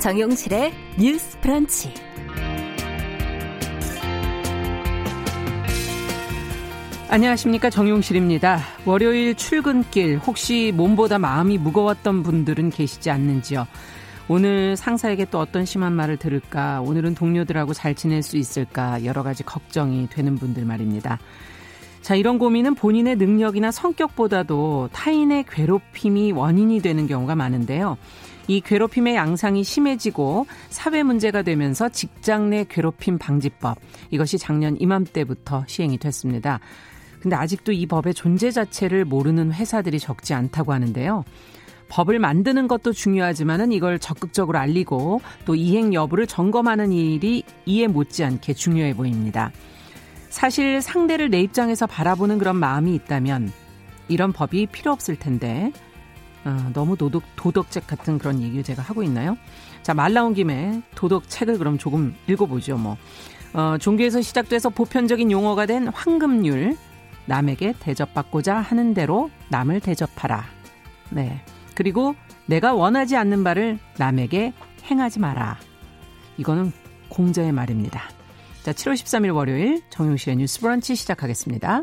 정용실의 뉴스 프런치. 안녕하십니까 정용실입니다. 월요일 출근길 혹시 몸보다 마음이 무거웠던 분들은 계시지 않는지요. 오늘 상사에게 또 어떤 심한 말을 들을까, 오늘은 동료들하고 잘 지낼 수 있을까, 여러 가지 걱정이 되는 분들 말입니다. 자, 이런 고민은 본인의 능력이나 성격보다도 타인의 괴롭힘이 원인이 되는 경우가 많은데요. 이 괴롭힘의 양상이 심해지고 사회 문제가 되면서 직장 내 괴롭힘 방지법, 이것이 작년 이맘때부터 시행이 됐습니다. 근데 아직도 이 법의 존재 자체를 모르는 회사들이 적지 않다고 하는데요. 법을 만드는 것도 중요하지만은 이걸 적극적으로 알리고 또 이행 여부를 점검하는 일이 이해 못지않게 중요해 보입니다. 사실 상대를 내 입장에서 바라보는 그런 마음이 있다면 이런 법이 필요 없을 텐데 어, 너무 도덕, 도덕책 같은 그런 얘기를 제가 하고 있나요? 자, 말 나온 김에 도덕책을 그럼 조금 읽어보죠, 뭐. 어, 종교에서 시작돼서 보편적인 용어가 된 황금률, 남에게 대접받고자 하는 대로 남을 대접하라. 네. 그리고 내가 원하지 않는 바를 남에게 행하지 마라. 이거는 공자의 말입니다. 자, 7월 13일 월요일 정용실의 뉴스 브런치 시작하겠습니다.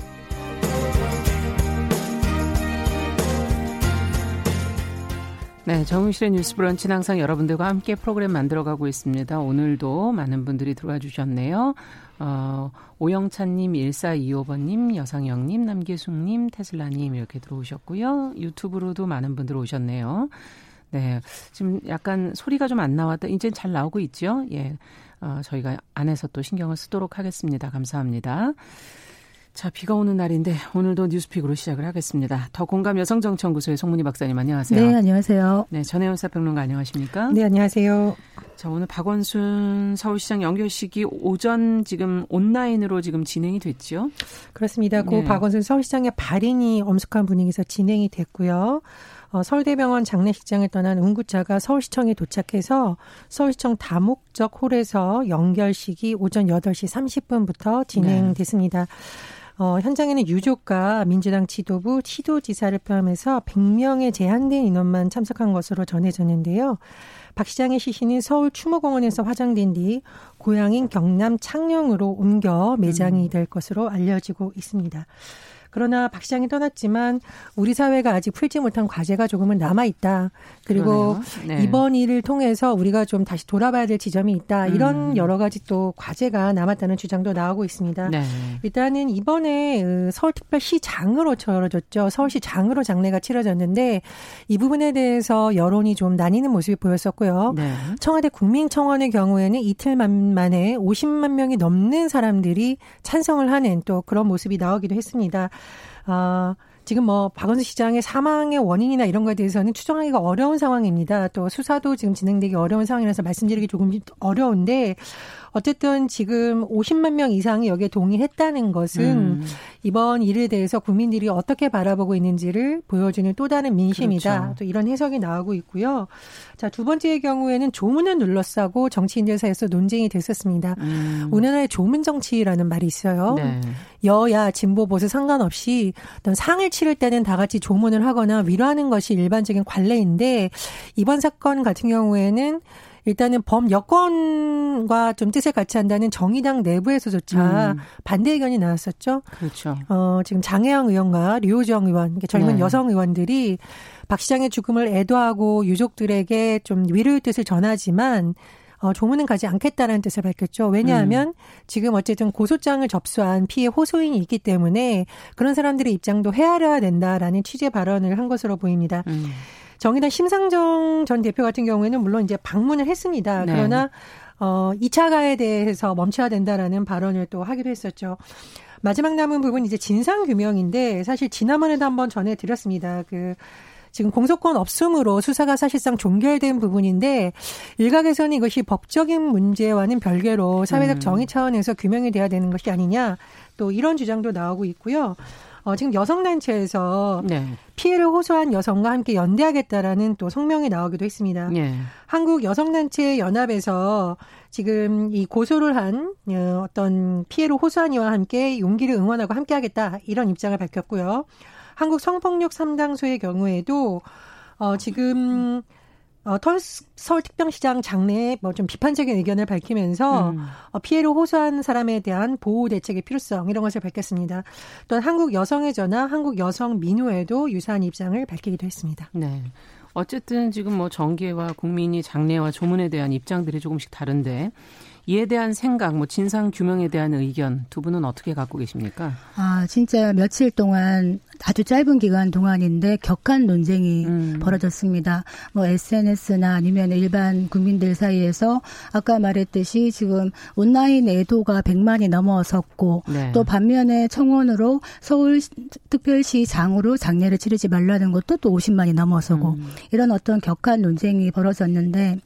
네, 정은실의 뉴스 브런치는 항상 여러분들과 함께 프로그램 만들어가고 있습니다. 오늘도 많은 분들이 들어와 주셨네요. 어, 오영찬님, 1425번님, 여상영님, 남계숙님, 테슬라님 이렇게 들어오셨고요. 유튜브로도 많은 분들 오셨네요. 네, 지금 약간 소리가 좀 안 나왔다. 이제 잘 나오고 있죠? 예. 어, 저희가 안에서 또 신경을 쓰도록 하겠습니다. 감사합니다. 자, 비가 오는 날인데 오늘도 뉴스픽으로 시작을 하겠습니다. 더 공감 여성정치연구소의 송문희 박사님 안녕하세요. 네, 안녕하세요. 네, 전혜연 사평론가 안녕하십니까? 네, 안녕하세요. 자, 오늘 박원순 서울시장 연결식이 오전 지금 온라인으로 지금 진행이 됐죠? 그렇습니다. 고 네. 박원순 서울시장의 발인이 엄숙한 분위기에서 진행이 됐고요. 어, 서울대병원 장례식장을 떠난 운구차가 서울시청에 도착해서 서울시청 다목적 홀에서 연결식이 오전 8시 30분부터 진행됐습니다. 네. 어, 현장에는 유족과 민주당 지도부, 시도지사를 포함해서 100명의 제한된 인원만 참석한 것으로 전해졌는데요. 박 시장의 시신은 서울 추모공원에서 화장된 뒤 고향인 경남 창녕으로 옮겨 매장이 음. 될 것으로 알려지고 있습니다. 그러나 박 시장이 떠났지만 우리 사회가 아직 풀지 못한 과제가 조금은 남아 있다. 그리고 네. 이번 일을 통해서 우리가 좀 다시 돌아봐야 될 지점이 있다. 이런 음. 여러 가지 또 과제가 남았다는 주장도 나오고 있습니다. 네. 일단은 이번에 그 서울특별시장으로 치러졌죠. 서울시장으로 장례가 치러졌는데 이 부분에 대해서 여론이 좀 나뉘는 모습이 보였었고요. 네. 청와대 국민청원의 경우에는 이틀 만에 50만 명이 넘는 사람들이 찬성을 하는 또 그런 모습이 나오기도 했습니다. 어, 지금 뭐 박원순 시장의 사망의 원인이나 이런 거에 대해서는 추정하기가 어려운 상황입니다. 또 수사도 지금 진행되기 어려운 상황이라서 말씀드리기 조금 어려운데 어쨌든 지금 50만 명 이상이 여기에 동의했다는 것은 음. 이번 일에 대해서 국민들이 어떻게 바라보고 있는지를 보여주는 또 다른 민심이다. 그렇죠. 또 이런 해석이 나오고 있고요. 자, 두 번째의 경우에는 조문을 눌러싸고 정치인들 사이에서 논쟁이 됐었습니다. 음. 우리나라에 조문 정치라는 말이 있어요. 네. 여야 진보 보수 상관없이 어떤 상을 치를 때는 다 같이 조문을 하거나 위로하는 것이 일반적인 관례인데 이번 사건 같은 경우에는 일단은 범 여권과 좀 뜻을 같이 한다는 정의당 내부에서조차 음. 반대 의견이 나왔었죠. 그렇죠. 어, 지금 장혜영 의원과 류호정 의원, 젊은 네. 여성 의원들이 박 시장의 죽음을 애도하고 유족들에게 좀 위로의 뜻을 전하지만 어, 조문은 가지 않겠다라는 뜻을 밝혔죠. 왜냐하면 음. 지금 어쨌든 고소장을 접수한 피해 호소인이 있기 때문에 그런 사람들의 입장도 헤아려야 된다라는 취재 발언을 한 것으로 보입니다. 음. 정의당 심상정 전 대표 같은 경우에는 물론 이제 방문을 했습니다. 네. 그러나 어 2차 가에 대해서 멈춰야 된다라는 발언을 또 하기도 했었죠. 마지막 남은 부분 이제 진상 규명인데 사실 지난번에도 한번 전해 드렸습니다. 그 지금 공소권 없음으로 수사가 사실상 종결된 부분인데 일각에서는 이것이 법적인 문제와는 별개로 사회적 음. 정의 차원에서 규명이 돼야 되는 것이 아니냐 또 이런 주장도 나오고 있고요. 어, 지금 여성단체에서 네. 피해를 호소한 여성과 함께 연대하겠다라는 또 성명이 나오기도 했습니다. 네. 한국 여성단체 연합에서 지금 이 고소를 한 어, 어떤 피해를 호소한 이와 함께 용기를 응원하고 함께하겠다 이런 입장을 밝혔고요. 한국 성폭력 3당소의 경우에도 어, 지금 어, 서울특별시장 장내에 뭐 좀 비판적인 의견을 밝히면서 음. 어, 피해를 호소한 사람에 대한 보호 대책의 필요성 이런 것을 밝혔습니다. 또한 한국 여성의 전화, 한국 여성 민우에도 유사한 입장을 밝히기도 했습니다. 네. 어쨌든 지금 뭐 정계와 국민이 장래와 조문에 대한 입장들이 조금씩 다른데 이에 대한 생각, 뭐 진상 규명에 대한 의견 두 분은 어떻게 갖고 계십니까? 아, 진짜 며칠 동안 아주 짧은 기간 동안인데 격한 논쟁이 음. 벌어졌습니다. 뭐 SNS나 아니면 일반 국민들 사이에서 아까 말했듯이 지금 온라인 애도가 100만이 넘어섰고 네. 또 반면에 청원으로 서울 특별시 장으로 장례를 치르지 말라는 것도 또 50만이 넘어서고 음. 이런 어떤 격한 논쟁이 벌어졌는데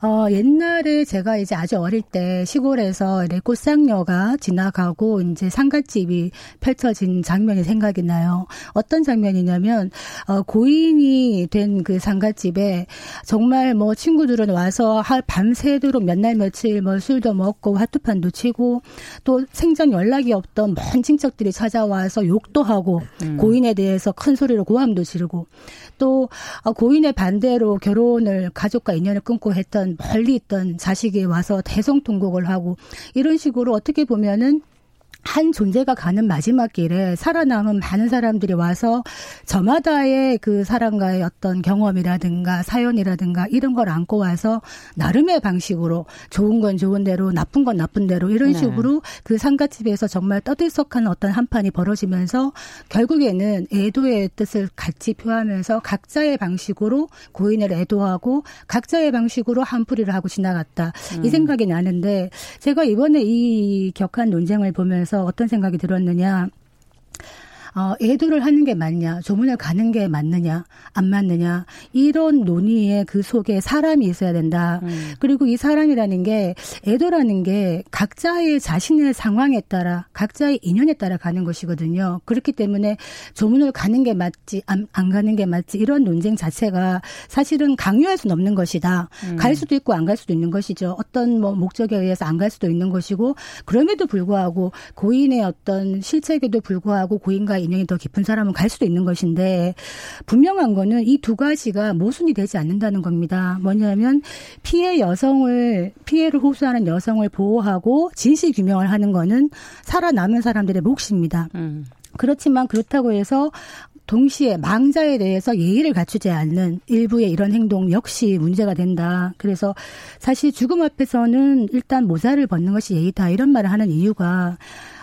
어, 옛날에 제가 이제 아주 어릴 때 시골에서 꽃상녀가 지나가고 이제 상갓집이 펼쳐진 장면이 생각이 나요. 어떤 장면이냐면, 어, 고인이 된 그 상갓집에 정말 뭐 친구들은 와서 할 밤새도록 몇 날 며칠 뭐 술도 먹고 화투판도 치고 또 생전 연락이 없던 먼 친척들이 찾아와서 욕도 하고 음. 고인에 대해서 큰 소리로 고함도 지르고 또 어, 고인의 반대로 결혼을 가족과 인연을 끊고 했던 멀리 있던 자식이 와서 대성통곡을 하고 이런 식으로 어떻게 보면은 한 존재가 가는 마지막 길에 살아남은 많은 사람들이 와서 저마다의 그 사람과의 어떤 경험이라든가 사연이라든가 이런 걸 안고 와서 나름의 방식으로 좋은 건 좋은 대로 나쁜 건 나쁜 대로 이런 네. 식으로 그 상가집에서 정말 떠들썩한 어떤 한판이 벌어지면서 결국에는 애도의 뜻을 같이 표하면서 각자의 방식으로 고인을 애도하고 각자의 방식으로 한풀이를 하고 지나갔다. 음. 이 생각이 나는데 제가 이번에 이 격한 논쟁을 보면서 보면서 어떤 생각이 들었느냐. 어, 애도를 하는 게 맞냐, 조문을 가는 게 맞느냐, 안 맞느냐, 이런 논의에 그 속에 사람이 있어야 된다. 음. 그리고 이 사람이라는 게, 애도라는 게 각자의 자신의 상황에 따라, 각자의 인연에 따라 가는 것이거든요. 그렇기 때문에 조문을 가는 게 맞지, 안, 안 가는 게 맞지, 이런 논쟁 자체가 사실은 강요할 수는 없는 것이다. 음. 갈 수도 있고 안 갈 수도 있는 것이죠. 어떤 뭐 목적에 의해서 안 갈 수도 있는 것이고, 그럼에도 불구하고 고인의 어떤 실책에도 불구하고 고인과 인연이 더 깊은 사람은 갈 수도 있는 것인데 분명한 거는 이 두 가지가 모순이 되지 않는다는 겁니다. 뭐냐면 피해 여성을 피해를 호소하는 여성을 보호하고 진실 규명을 하는 거는 살아남은 사람들의 몫입니다. 음. 그렇지만 그렇다고 해서 동시에 망자에 대해서 예의를 갖추지 않는 일부의 이런 행동 역시 문제가 된다. 그래서 사실 죽음 앞에서는 일단 모자를 벗는 것이 예의다 이런 말을 하는 이유가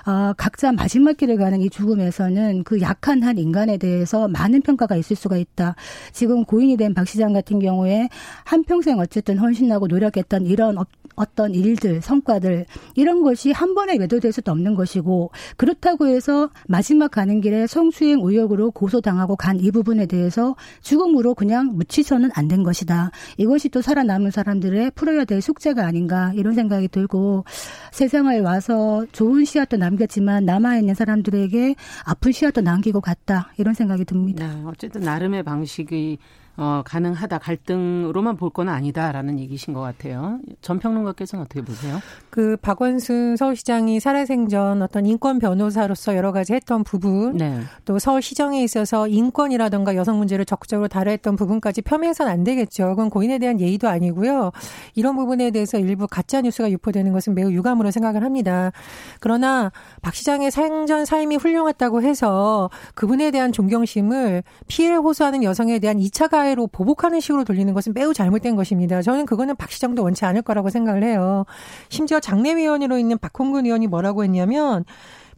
어, 각자 마지막 길을 가는 이 죽음에서는 그 약한 한 인간에 대해서 많은 평가가 있을 수가 있다. 지금 고인이 된 박 시장 같은 경우에 한평생 어쨌든 헌신하고 노력했던 이런 어떤 일들, 성과들 이런 것이 한 번에 매도될 수도 없는 것이고 그렇다고 해서 마지막 가는 길에 성수행 의혹으로 고소당하고 간 이 부분에 대해서 죽음으로 그냥 묻히서는 안 된 것이다. 이것이 또 살아남은 사람들의 풀어야 될 숙제가 아닌가 이런 생각이 들고 세상을 와서 좋은 씨앗도 남 남겼지만 남아있는 사람들에게 아픈 씨앗도 남기고 갔다 이런 생각이 듭니다. 네, 어쨌든 나름의 방식이 어, 가능하다 갈등으로만 볼 건 아니다라는 얘기신 것 같아요. 전 평론가께서는 어떻게 보세요? 그 박원순 서울시장이 살아생전 어떤 인권 변호사로서 여러 가지 했던 부분, 네. 또 서울시정에 있어서 인권이라던가 여성 문제를 적극적으로 다뤄했던 부분까지 폄훼해서는 안 되겠죠. 그건 고인에 대한 예의도 아니고요. 이런 부분에 대해서 일부 가짜 뉴스가 유포되는 것은 매우 유감으로 생각을 합니다. 그러나 박 시장의 생전 삶이 훌륭했다고 해서 그분에 대한 존경심을 피해를 호소하는 여성에 대한 2차 가 사회로 보복하는 식으로 돌리는 것은 매우 잘못된 것입니다. 저는 그거는 박 시장도 원치 않을 거라고 생각을 해요. 심지어 장례위원으로 있는 박홍근 의원이 뭐라고 했냐면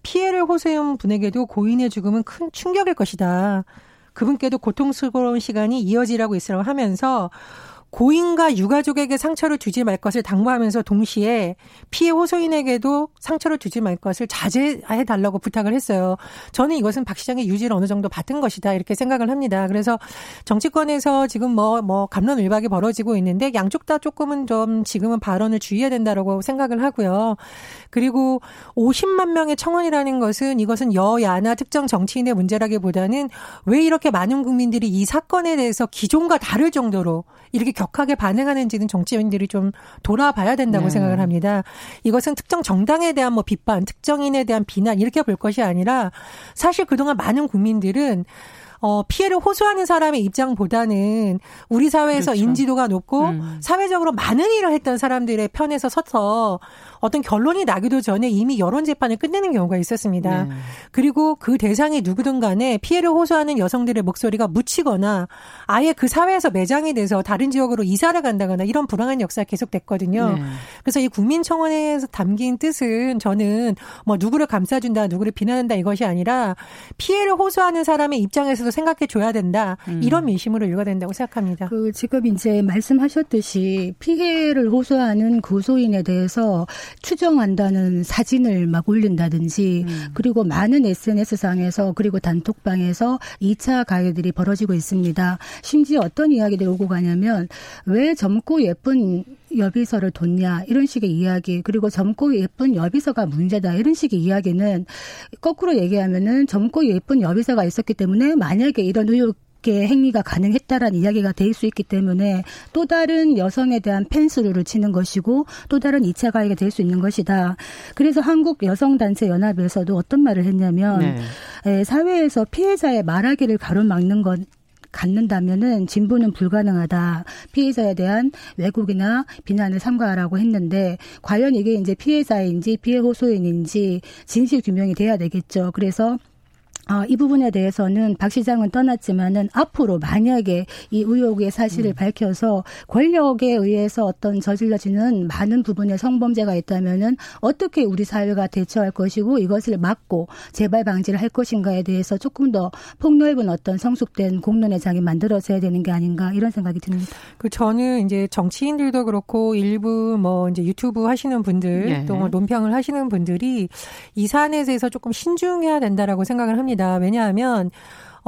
피해를 호소한 분에게도 고인의 죽음은 큰 충격일 것이다. 그분께도 고통스러운 시간이 이어지라고 있으라고 하면서 고인과 유가족에게 상처를 주지 말 것을 당부하면서 동시에 피해 호소인에게도 상처를 주지 말 것을 자제해 달라고 부탁을 했어요. 저는 이것은 박 시장의 유지를 어느 정도 받은 것이다 이렇게 생각을 합니다. 그래서 정치권에서 지금 뭐뭐 뭐 감론을박이 벌어지고 있는데 양쪽 다 조금은 좀 지금은 발언을 주의해야 된다라고 생각을 하고요. 그리고 50만 명의 청원이라는 것은 이것은 여야나 특정 정치인의 문제라기보다는 왜 이렇게 많은 국민들이 이 사건에 대해서 기존과 다를 정도로 이렇게 격하게 반응하는지는 정치인들이 좀 돌아봐야 된다고 네. 생각을 합니다. 이것은 특정 정당에 대한 뭐 비판, 특정인에 대한 비난 이렇게 볼 것이 아니라 사실 그동안 많은 국민들은 어, 피해를 호소하는 사람의 입장보다는 우리 사회에서 그렇죠. 인지도가 높고 음. 사회적으로 많은 일을 했던 사람들의 편에서 서서 어떤 결론이 나기도 전에 이미 여론 재판을 끝내는 경우가 있었습니다. 네. 그리고 그 대상이 누구든 간에 피해를 호소하는 여성들의 목소리가 묻히거나 아예 그 사회에서 매장이 돼서 다른 지역으로 이사를 간다거나 이런 불황한 역사가 계속됐거든요. 네. 그래서 이 국민청원에서 담긴 뜻은 저는 뭐 누구를 감싸준다, 누구를 비난한다 이것이 아니라 피해를 호소하는 사람의 입장에서도 생각해 줘야 된다. 음. 이런 민심으로 읽어야 된다고 생각합니다. 그 지금 이제 말씀하셨듯이 피해를 호소하는 고소인에 대해서 추정한다는 사진을 막 올린다든지 음. 그리고 많은 SNS상에서 그리고 단톡방에서 2차 가해들이 벌어지고 있습니다. 심지어 어떤 이야기들이 오고 가냐면 왜 젊고 예쁜 여비서를 뒀냐 이런 식의 이야기 그리고 젊고 예쁜 여비서가 문제다 이런 식의 이야기는 거꾸로 얘기하면은 젊고 예쁜 여비서가 있었기 때문에 만약에 이런 의혹 이렇게 행위가 가능했다라는 이야기가 될 수 있기 때문에 또 다른 여성에 대한 펜스루를 치는 것이고 또 다른 2차 가해가 될 수 있는 것이다. 그래서 한국 여성단체 연합에서도 어떤 말을 했냐면 네. 사회에서 피해자의 말하기를 가로막는 것 갖는다면은 진보는 불가능하다. 피해자에 대한 왜곡이나 비난을 삼가하라고 했는데 과연 이게 이제 피해자인지 피해 호소인인지 진실 규명이 돼야 되겠죠. 그래서 어, 이 부분에 대해서는 박 시장은 떠났지만은 앞으로 만약에 이 의혹의 사실을 음. 밝혀서 권력에 의해서 어떤 저질러지는 많은 부분의 성범죄가 있다면은 어떻게 우리 사회가 대처할 것이고 이것을 막고 재발 방지를 할 것인가에 대해서 조금 더 폭넓은 어떤 성숙된 공론의 장이 만들어져야 되는 게 아닌가 이런 생각이 듭니다. 그 저는 이제 정치인들도 그렇고 일부 뭐 이제 유튜브 하시는 분들 네. 또뭐 논평을 하시는 분들이 이 사안에 대해서 조금 신중해야 된다라고 생각을 합니다. 있습니다. 왜냐하면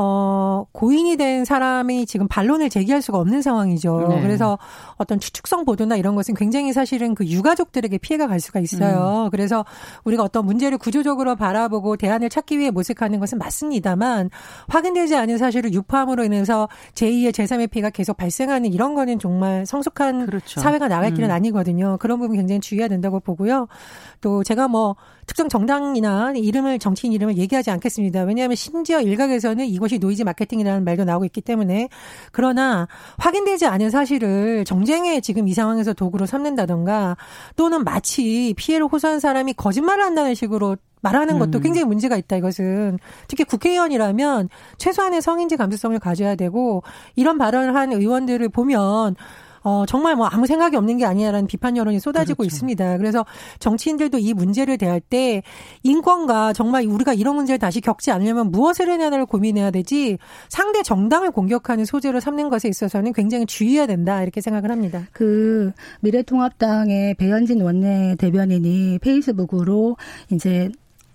어, 고인이 된 사람이 지금 반론을 제기할 수가 없는 상황이죠. 네. 그래서 어떤 추측성 보도나 이런 것은 굉장히 사실은 그 유가족들에게 피해가 갈 수가 있어요. 음. 그래서 우리가 어떤 문제를 구조적으로 바라보고 대안을 찾기 위해 모색하는 것은 맞습니다만 확인되지 않은 사실을 유포함으로 인해서 제2의 제3의 피해가 계속 발생하는 이런 거는 정말 성숙한 그렇죠. 사회가 나갈 길은 음. 아니거든요. 그런 부분 굉장히 주의해야 된다고 보고요. 또 제가 뭐 특정 정당이나 이름을 정치인 이름을 얘기하지 않겠습니다. 왜냐하면 심지어 일각에서는 이 것이 노이즈 마케팅이라는 말도 나오고 있기 때문에 그러나 확인되지 않은 사실을 정쟁에 지금 이 상황에서 도구로 삼는다던가 또는 마치 피해를 호소한 사람이 거짓말을 한다는 식으로 말하는 것도 음. 굉장히 문제가 있다 이것은 특히 국회의원이라면 최소한의 성인지 감수성을 가져야 되고 이런 발언을 한 의원들을 보면 어, 정말 뭐 아무 생각이 없는 게 아니냐라는 비판 여론이 쏟아지고 그렇죠. 있습니다. 그래서 정치인들도 이 문제를 대할 때 인권과 정말 우리가 이런 문제를 다시 겪지 않으려면 무엇을 해야하를 고민해야 되지 상대 정당을 공격하는 소재로 삼는 것에 있어서는 굉장히 주의해야 된다 이렇게 생각을 합니다. 그 미래통합당의 배현진 원내 대변인이 페이스북으로 이제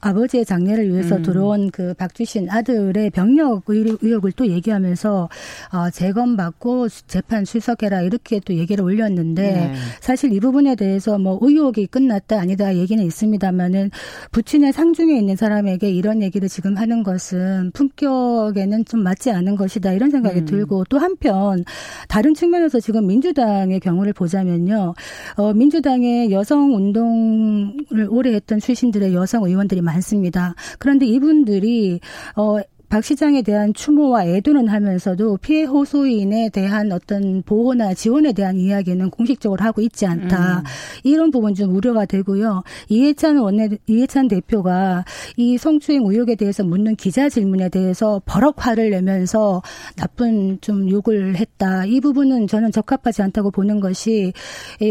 아버지의 장례를 위해서 음. 들어온 그 박주신 아들의 병력 의혹을 또 얘기하면서 어, 재검받고 재판 출석해라 이렇게 또 얘기를 올렸는데 네. 사실 이 부분에 대해서 뭐 의혹이 끝났다 아니다 얘기는 있습니다만은 부친의 상중에 있는 사람에게 이런 얘기를 지금 하는 것은 품격에는 좀 맞지 않은 것이다 이런 생각이 음. 들고 또 한편 다른 측면에서 지금 민주당의 경우를 보자면요 어, 민주당의 여성 운동을 오래 했던 출신들의 여성 의원들이 많 많습니다. 그런데 이분들이 어, 박 시장에 대한 추모와 애도는 하면서도 피해 호소인에 대한 어떤 보호나 지원에 대한 이야기는 공식적으로 하고 있지 않다. 음. 이런 부분 좀 우려가 되고요. 이해찬 원내 이해찬 대표가 이 성추행 의혹에 대해서 묻는 기자 질문에 대해서 버럭 화를 내면서 나쁜 좀 욕을 했다. 이 부분은 저는 적합하지 않다고 보는 것이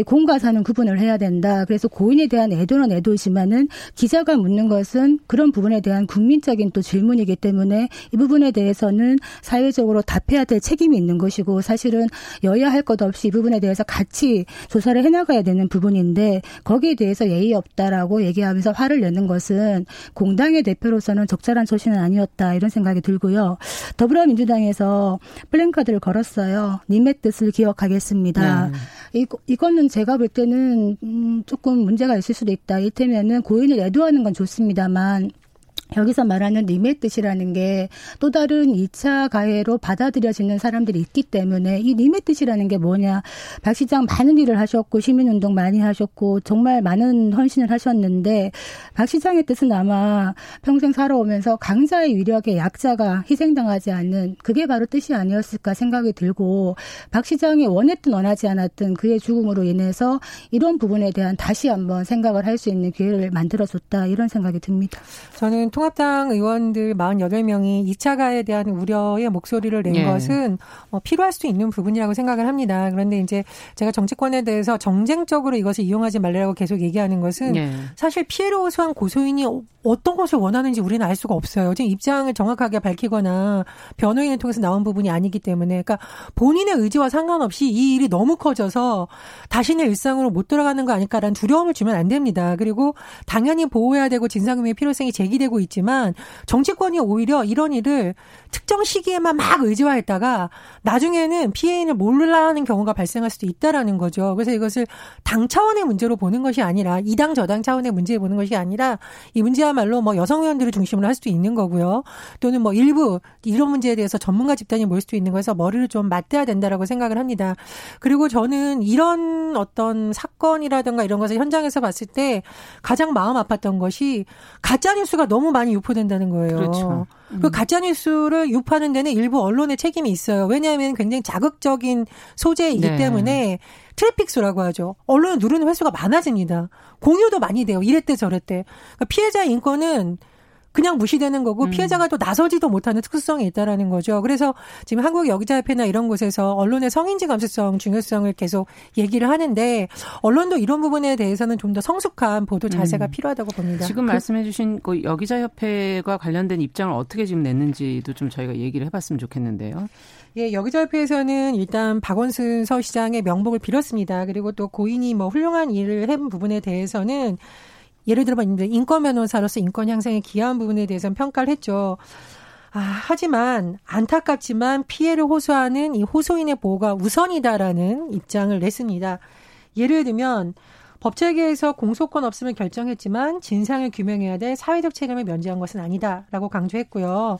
공과 사는 구분을 해야 된다. 그래서 고인에 대한 애도는 애도지만은 기자가 묻는 것은 그런 부분에 대한 국민적인 또 질문이기 때문에 이 부분에 대해서는 사회적으로 답해야 될 책임이 있는 것이고 사실은 여야 할 것 없이 이 부분에 대해서 같이 조사를 해나가야 되는 부분인데 거기에 대해서 예의 없다라고 얘기하면서 화를 내는 것은 공당의 대표로서는 적절한 처신은 아니었다 이런 생각이 들고요. 더불어민주당에서 플랜카드를 걸었어요. 님의 뜻을 기억하겠습니다. 네. 이, 이거는 제가 볼 때는 음, 조금 문제가 있을 수도 있다. 이를테면은 고인을 애도하는 건 좋습니다만 여기서 말하는 님의 뜻이라는 게 또 다른 2차 가해로 받아들여지는 사람들이 있기 때문에 이 님의 뜻이라는 게 뭐냐. 박 시장 많은 일을 하셨고 시민운동 많이 하셨고 정말 많은 헌신을 하셨는데 박 시장의 뜻은 아마 평생 살아오면서 강자의 위력에 약자가 희생당하지 않는 그게 바로 뜻이 아니었을까 생각이 들고 박 시장이 원했든 원하지 않았든 그의 죽음으로 인해서 이런 부분에 대한 다시 한번 생각을 할 수 있는 기회를 만들어줬다 이런 생각이 듭니다. 저는 통합당 의원들 48명이 2차 가에 대한 우려의 목소리를 낸 예. 것은 어, 필요할 수 있는 부분이라고 생각을 합니다. 그런데 이제 제가 정치권에 대해서 정쟁적으로 이것을 이용하지 말라고 계속 얘기하는 것은 예. 사실 피해를 호소한 고소인이 어떤 것을 원하는지 우리는 알 수가 없어요. 지금 입장을 정확하게 밝히거나 변호인을 통해서 나온 부분이 아니기 때문에 그러니까 본인의 의지와 상관없이 이 일이 너무 커져서 다시는 일상으로 못 돌아가는 거 아닐까라는 두려움을 주면 안 됩니다. 그리고 당연히 보호해야 되고 진상규명의 필요성이 제기되고 있지만 정치권이 오히려 이런 일을 특정 시기에만 막 의지화했다가 나중에는 피해인을 몰라 하는 경우가 발생할 수도 있다라는 거죠. 그래서 이것을 당 차원의 문제로 보는 것이 아니라 이당 저당 차원의 문제에 보는 것이 아니라 이 문제야말로 뭐 여성 의원들을 중심으로 할 수도 있는 거고요. 또는 뭐 일부 이런 문제에 대해서 전문가 집단이 모일 수도 있는 거에서 머리를 좀 맞대야 된다라고 생각을 합니다. 그리고 저는 이런 어떤 사건이라든가 이런 것을 현장에서 봤을 때 가장 마음 아팠던 것이 가짜 뉴스가 너무 많이 유포된다는 거예요. 그렇죠. 음. 그 가짜 뉴스를 유포하는 데는 일부 언론의 책임이 있어요. 왜냐하면 굉장히 자극적인 소재이기 네. 때문에 트래픽 수라고 하죠. 언론을 누르는 횟수가 많아집니다. 공유도 많이 돼요. 이랬대 저랬대. 그러니까 피해자 인권은 그냥 무시되는 거고 음. 피해자가 또 나서지도 못하는 특수성이 있다라는 거죠. 그래서 지금 한국 여기자협회나 이런 곳에서 언론의 성인지 감수성 중요성을 계속 얘기를 하는데 언론도 이런 부분에 대해서는 좀 더 성숙한 보도 자세가 음. 필요하다고 봅니다. 지금 그 말씀해주신 그 여기자협회가 관련된 입장을 어떻게 지금 냈는지도 좀 저희가 얘기를 해봤으면 좋겠는데요. 예, 여기자협회에서는 일단 박원순 서시장의 명복을 빌었습니다. 그리고 또 고인이 뭐 훌륭한 일을 한 부분에 대해서는 예를 들어 인권 변호사로서 인권 향상에 기여한 부분에 대해서는 평가를 했죠. 아, 하지만 안타깝지만 피해를 호소하는 이 호소인의 보호가 우선이다라는 입장을 냈습니다. 예를 들면 법 체계에서 공소권 없음을 결정했지만 진상을 규명해야 될 사회적 책임을 면제한 것은 아니다라고 강조했고요.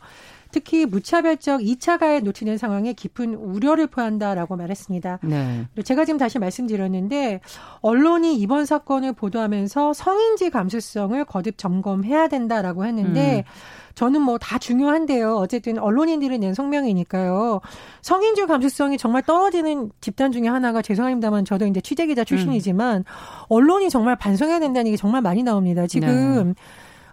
특히 무차별적 2차 가해에 노출된 상황에 깊은 우려를 표한다라고 말했습니다. 네. 제가 지금 다시 말씀드렸는데 언론이 이번 사건을 보도하면서 성인지 감수성을 거듭 점검해야 된다라고 했는데 음. 저는 뭐 다 중요한데요. 어쨌든 언론인들이 낸 성명이니까요. 성인주 감수성이 정말 떨어지는 집단 중에 하나가 죄송합니다만 저도 이제 취재기자 출신이지만 음. 언론이 정말 반성해야 된다는 게 정말 많이 나옵니다. 지금 네.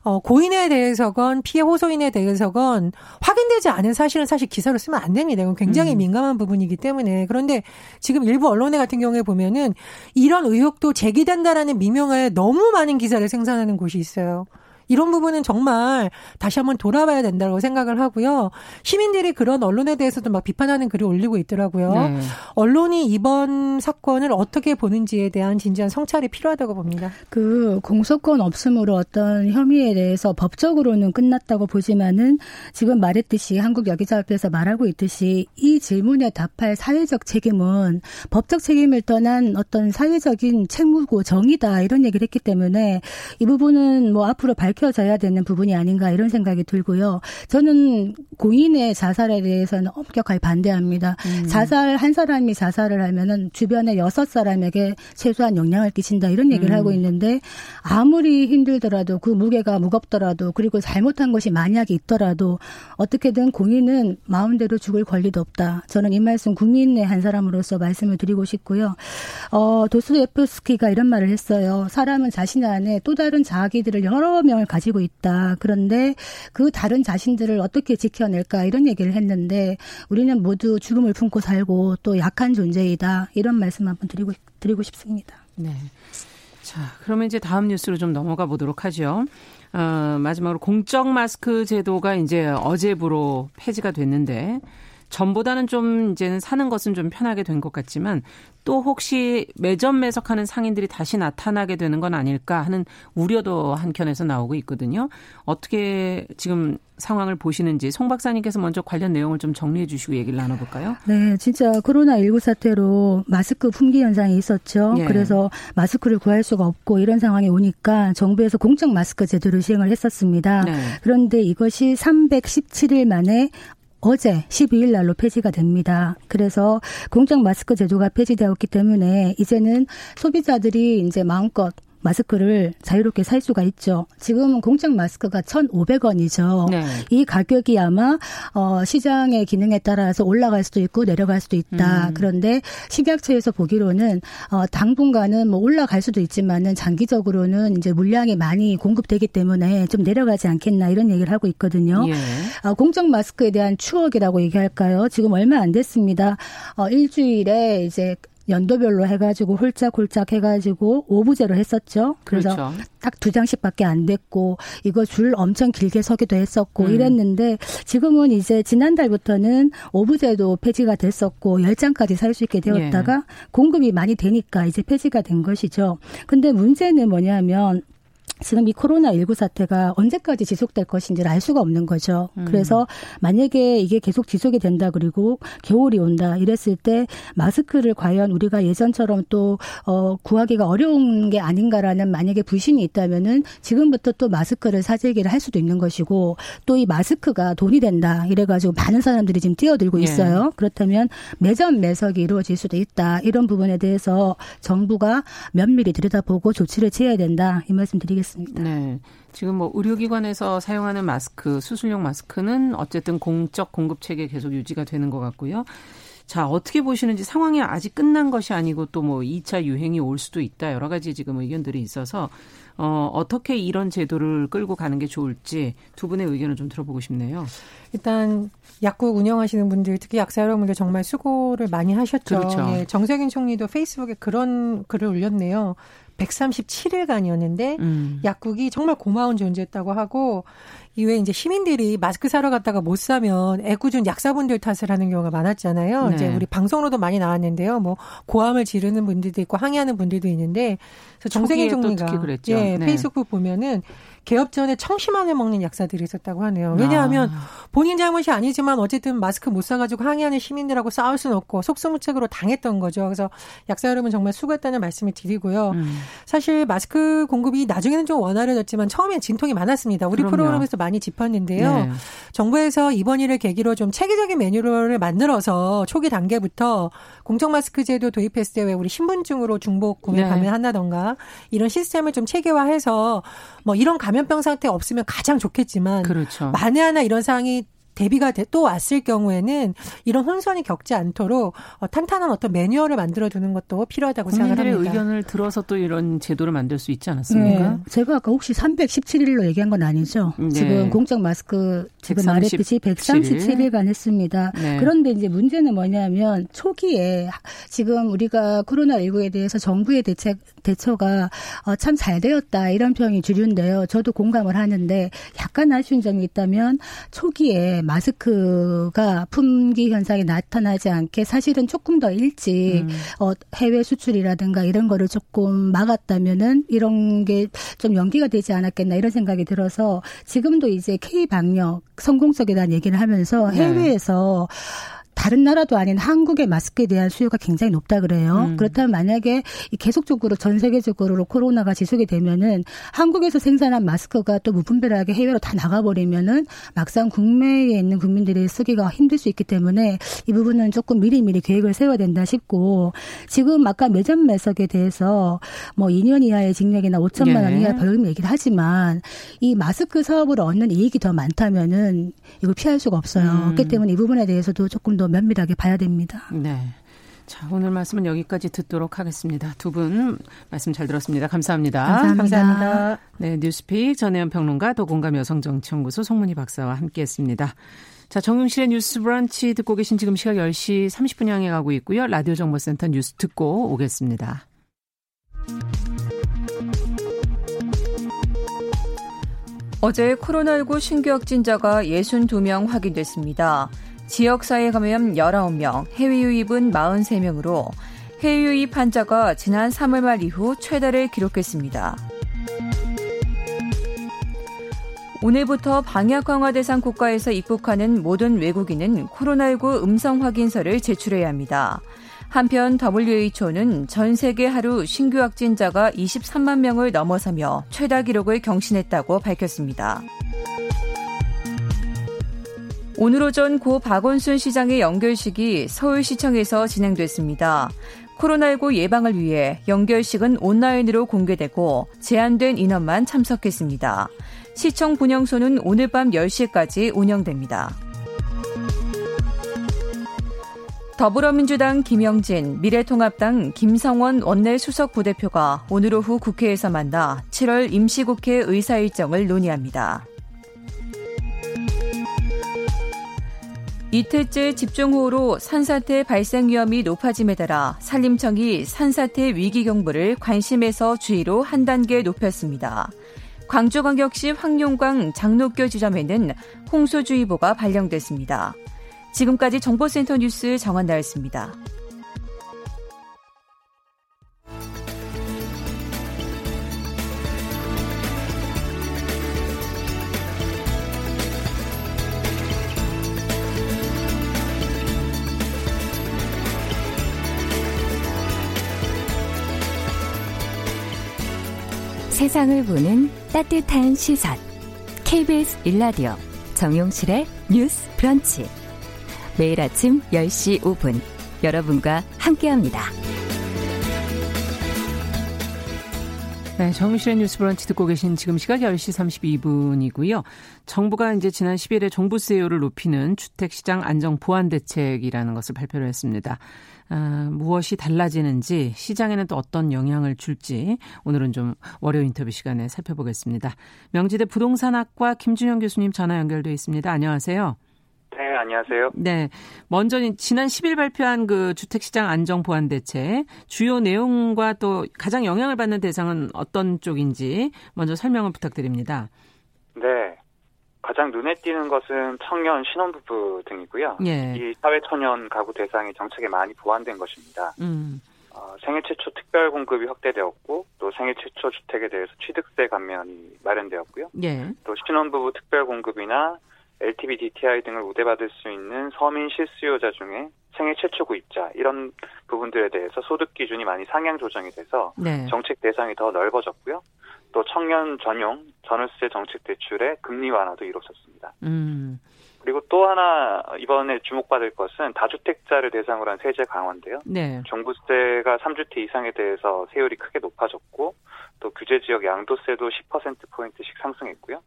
어, 고인에 대해서건 피해 호소인에 대해서건 확인되지 않은 사실은 사실 기사로 쓰면 안 됩니다. 이건 굉장히 음. 민감한 부분이기 때문에 그런데 지금 일부 언론에 같은 경우에 보면은 이런 의혹도 제기된다라는 미명에 너무 많은 기사를 생산하는 곳이 있어요. 이런 부분은 정말 다시 한번 돌아봐야 된다고 생각을 하고요. 시민들이 그런 언론에 대해서도 막 비판하는 글을 올리고 있더라고요. 네. 언론이 이번 사건을 어떻게 보는지에 대한 진지한 성찰이 필요하다고 봅니다. 그 공소권 없음으로 어떤 혐의에 대해서 법적으로는 끝났다고 보지만은 지금 말했듯이 한국 여기자협회에서 말하고 있듯이 이 질문에 답할 사회적 책임은 법적 책임을 떠난 어떤 사회적인 책무고 정의다 이런 얘기를 했기 때문에 이 부분은 뭐 앞으로 밝혀 밝혀져야 되는 부분이 아닌가 이런 생각이 들고요. 저는 고인의 자살에 대해서는 엄격하게 반대합니다. 음. 자살 한 사람이 자살을 하면은 주변에 여섯 사람에게 최소한 영향을 끼친다 이런 얘기를 음. 하고 있는데 아무리 힘들더라도 그 무게가 무겁더라도 그리고 잘못한 것이 만약에 있더라도 어떻게든 고인은 마음대로 죽을 권리도 없다. 저는 이 말씀 국민의 한 사람으로서 말씀을 드리고 싶고요. 어, 도스토옙스키가 이런 말을 했어요. 사람은 자신 안에 또 다른 자기들을 여러 명을 가지고 있다. 그런데 그 다른 자신들을 어떻게 지켜낼까 이런 얘기를 했는데 우리는 모두 죽음을 품고 살고 또 약한 존재이다. 이런 말씀 한번 드리고 드리고 싶습니다. 네. 자, 그러면 이제 다음 뉴스로 좀 넘어가 보도록 하죠. 어, 마지막으로 공적 마스크 제도가 이제 어제부로 폐지가 됐는데 전보다는 좀 이제는 사는 것은 좀 편하게 된 것 같지만 또 혹시 매점 매석하는 상인들이 다시 나타나게 되는 건 아닐까 하는 우려도 한켠에서 나오고 있거든요. 어떻게 지금 상황을 보시는지 송 박사님께서 먼저 관련 내용을 좀 정리해 주시고 얘기를 나눠볼까요? 네, 진짜 코로나19 사태로 마스크 품귀 현상이 있었죠. 예. 그래서 마스크를 구할 수가 없고 이런 상황이 오니까 정부에서 공적 마스크 제도를 시행을 했었습니다. 네. 그런데 이것이 317일 만에 어제 12일 날로 폐지가 됩니다. 그래서 공적 마스크 제도가 폐지되었기 때문에 이제는 소비자들이 이제 마음껏 마스크를 자유롭게 살 수가 있죠. 지금은 공적 마스크가 1,500원이죠. 네. 이 가격이 아마 어 시장의 기능에 따라서 올라갈 수도 있고 내려갈 수도 있다. 음. 그런데 식약처에서 보기로는 어 당분간은 뭐 올라갈 수도 있지만은 장기적으로는 이제 물량이 많이 공급되기 때문에 좀 내려가지 않겠나 이런 얘기를 하고 있거든요. 예. 어, 공적 마스크에 대한 추억이라고 얘기할까요? 지금 얼마 안 됐습니다. 어 일주일에 이제 연도별로 해가지고 홀짝홀짝 해가지고 오부제로 했었죠. 그래서 그렇죠. 딱두 장씩밖에 안 됐고 이거 줄 엄청 길게 서기도 했었고 음. 이랬는데 지금은 이제 지난달부터는 오부제도 폐지가 됐었고 열장까지 살 수 있게 되었다가 예. 공급이 많이 되니까 이제 폐지가 된 것이죠. 근데 문제는 뭐냐면 지금 이 코로나19 사태가 언제까지 지속될 것인지를 알 수가 없는 거죠. 음. 그래서 만약에 이게 계속 지속이 된다 그리고 겨울이 온다 이랬을 때 마스크를 과연 우리가 예전처럼 또, 어, 구하기가 어려운 게 아닌가라는 만약에 불신이 있다면은 지금부터 또 마스크를 사재기를 할 수도 있는 것이고 또 이 마스크가 돈이 된다 이래가지고 많은 사람들이 지금 뛰어들고 예. 있어요. 예. 그렇다면 매점 매석이 이루어질 수도 있다. 이런 부분에 대해서 정부가 면밀히 들여다보고 조치를 취해야 된다. 이 말씀 드리겠습니다. 있습니다. 네. 지금 뭐 의료기관에서 사용하는 마스크, 수술용 마스크는 어쨌든 공적 공급 체계 계속 유지가 되는 것 같고요. 자, 어떻게 보시는지 상황이 아직 끝난 것이 아니고 또 뭐 2차 유행이 올 수도 있다. 여러 가지 지금 의견들이 있어서 어, 어떻게 이런 제도를 끌고 가는 게 좋을지 두 분의 의견을 좀 들어보고 싶네요. 일단 약국 운영하시는 분들 특히 약사 여러분들 정말 수고를 많이 하셨죠. 그렇죠. 예, 정세균 총리도 페이스북에 그런 글을 올렸네요. 137일간이었는데 음. 약국이 정말 고마운 존재였다고 하고 이외에 이제 시민들이 마스크 사러 갔다가 못 사면 애꿎은 약사분들 탓을 하는 경우가 많았잖아요. 네. 이제 우리 방송으로도 많이 나왔는데요. 뭐 고함을 지르는 분들도 있고 항의하는 분들도 있는데 그래서 정세균 총리가 예, 네. 페이스북 보면은 개업 전에 청심환을 먹는 약사들이 있었다고 하네요. 왜냐하면 아. 본인 잘못이 아니지만 어쨌든 마스크 못 사가지고 항의하는 시민들하고 싸울 수는 없고 속수무책으로 당했던 거죠. 그래서 약사 여러분 정말 수고했다는 말씀을 드리고요. 음. 사실 마스크 공급이 나중에는 좀 원활해졌지만 처음엔 진통이 많았습니다. 우리 그럼요. 프로그램에서 많이 짚었는데요. 네. 정부에서 이번 일을 계기로 좀 체계적인 매뉴얼을 만들어서 초기 단계부터 공적 마스크 제도 도입했을 때 왜 우리 신분증으로 중복 구매 네. 가능한다던가 이런 시스템을 좀 체계화해서 뭐 이런 감염병 상태 없으면 가장 좋겠지만 그렇죠. 만에 하나 이런 상황이 대비가 또 왔을 경우에는 이런 혼선이 겪지 않도록 어, 탄탄한 어떤 매뉴얼을 만들어 두는 것도 필요하다고 생각합니다. 국민들의 의견을 들어서 또 이런 제도를 만들 수 있지 않았습니까? 네. 제가 아까 혹시 317일로 얘기한 건 아니죠. 네. 지금 공적 마스크 지금 137일. 말했듯이 137일간 했습니다. 네. 그런데 이제 문제는 뭐냐면 초기에 지금 우리가 코로나19에 대해서 정부의 대책 대처가 어, 참잘 되었다 이런 평이 주류인데요. 저도 공감을 하는데 약간 아쉬운 점이 있다면 초기에 마스크가 품귀 현상이 나타나지 않게 사실은 조금 더 일찍 음. 어, 해외 수출이라든가 이런 거를 조금 막았다면은 이런 게 좀 연기가 되지 않았겠나 이런 생각이 들어서 지금도 이제 K 방역 성공적에 대한 얘기를 하면서 네. 해외에서 네. 다른 나라도 아닌 한국의 마스크에 대한 수요가 굉장히 높다 그래요. 음. 그렇다면 만약에 계속적으로 전 세계적으로 코로나가 지속이 되면은 한국에서 생산한 마스크가 또 무분별하게 해외로 다 나가버리면은 막상 국내에 있는 국민들이 쓰기가 힘들 수 있기 때문에 이 부분은 조금 미리미리 계획을 세워야 된다 싶고 지금 아까 매점 매석에 대해서 뭐 2년 이하의 징역이나 5천만 원 네. 이하 벌금 얘기를 하지만 이 마스크 사업으로 얻는 이익이 더 많다면은 이걸 피할 수가 없어요. 음. 그렇기 때문에 이 부분에 대해서도 조금 더 면밀하게 봐야 됩니다. 네. 자, 오늘 말씀은 여기까지 듣도록 하겠습니다. 두 분 말씀 잘 들었습니다. 감사합니다. 감사합니다. 감사합니다. 네, 뉴스픽 전혜연 평론가 도공감 여성정치연구소 송문희 박사와 함께했습니다. 자, 정용실의 뉴스 브런치 듣고 계신 지금 시각 10시 30분 향해 가고 있고요. 라디오 정보센터 뉴스 듣고 오겠습니다. 어제 코로나19 신규 확진자가 62명 확인됐습니다. 지역사회 감염 19명, 해외 유입은 43명으로 해외 유입 환자가 지난 3월 말 이후 최다를 기록했습니다. 오늘부터 방역 강화 대상 국가에서 입국하는 모든 외국인은 코로나19 음성 확인서를 제출해야 합니다. 한편 WHO는 전 세계 하루 신규 확진자가 23만 명을 넘어서며 최다 기록을 경신했다고 밝혔습니다. 오늘 오전 고 박원순 시장의 연결식이 서울시청에서 진행됐습니다. 코로나19 예방을 위해 연결식은 온라인으로 공개되고 제한된 인원만 참석했습니다. 시청 분영소는 오늘 밤 10시까지 운영됩니다. 더불어민주당 김영진, 미래통합당 김성원 원내 수석 부대표가 오늘 오후 국회에서 만나 7월 임시국회 의사 일정을 논의합니다. 이틀째 집중호우로 산사태 발생 위험이 높아짐에 따라 산림청이 산사태 위기 경보를 관심에서 주의로 한 단계 높였습니다. 광주광역시 황룡강 장로교 지점에는 홍수주의보가 발령됐습니다. 지금까지 정보센터 뉴스 정한나였습니다. 세상을 보는 따뜻한 시선. KBS 일라디오 정용실의 뉴스 브런치. 매일 아침 10시 5분 여러분과 함께합니다. 네, 정유실의 뉴스 브런치 듣고 계신 지금 시각 10시 32분이고요. 정부가 이제 지난 10일에 종부세율을 높이는 주택시장 안정 보완 대책이라는 것을 발표를 했습니다. 아, 무엇이 달라지는지 시장에는 또 어떤 영향을 줄지 오늘은 좀 월요 인터뷰 시간에 살펴보겠습니다. 명지대 부동산학과 김준영 교수님 전화 연결돼 있습니다. 안녕하세요. 네, 안녕하세요. 네. 먼저 지난 10일 발표한 그 주택시장 안정 보완 대책 주요 내용과 또 가장 영향을 받는 대상은 어떤 쪽인지 먼저 설명을 부탁드립니다. 네. 가장 눈에 띄는 것은 청년 신혼부부 등이고요. 예. 이 사회초년 가구 대상이 정책에 많이 보완된 것입니다. 음. 어, 생애 최초 특별 공급이 확대되었고 또 생애 최초 주택에 대해서 취득세 감면이 마련되었고요. 예. 또 신혼부부 특별 공급이나 LTV, DTI 등을 우대받을 수 있는 서민 실수요자 중에 생애 최초 구입자 이런 부분들에 대해서 소득 기준이 많이 상향 조정이 돼서 네. 정책 대상이 더 넓어졌고요. 또 청년 전용 전월세 정책 대출의 금리 완화도 이루어졌습니다. 음. 그리고 또 하나 이번에 주목받을 것은 다주택자를 대상으로 한 세제 강화인데요. 네. 종부세가 3주택 이상에 대해서 세율이 크게 높아졌고 또 규제 지역 양도세도 10%포인트씩 상승했고요.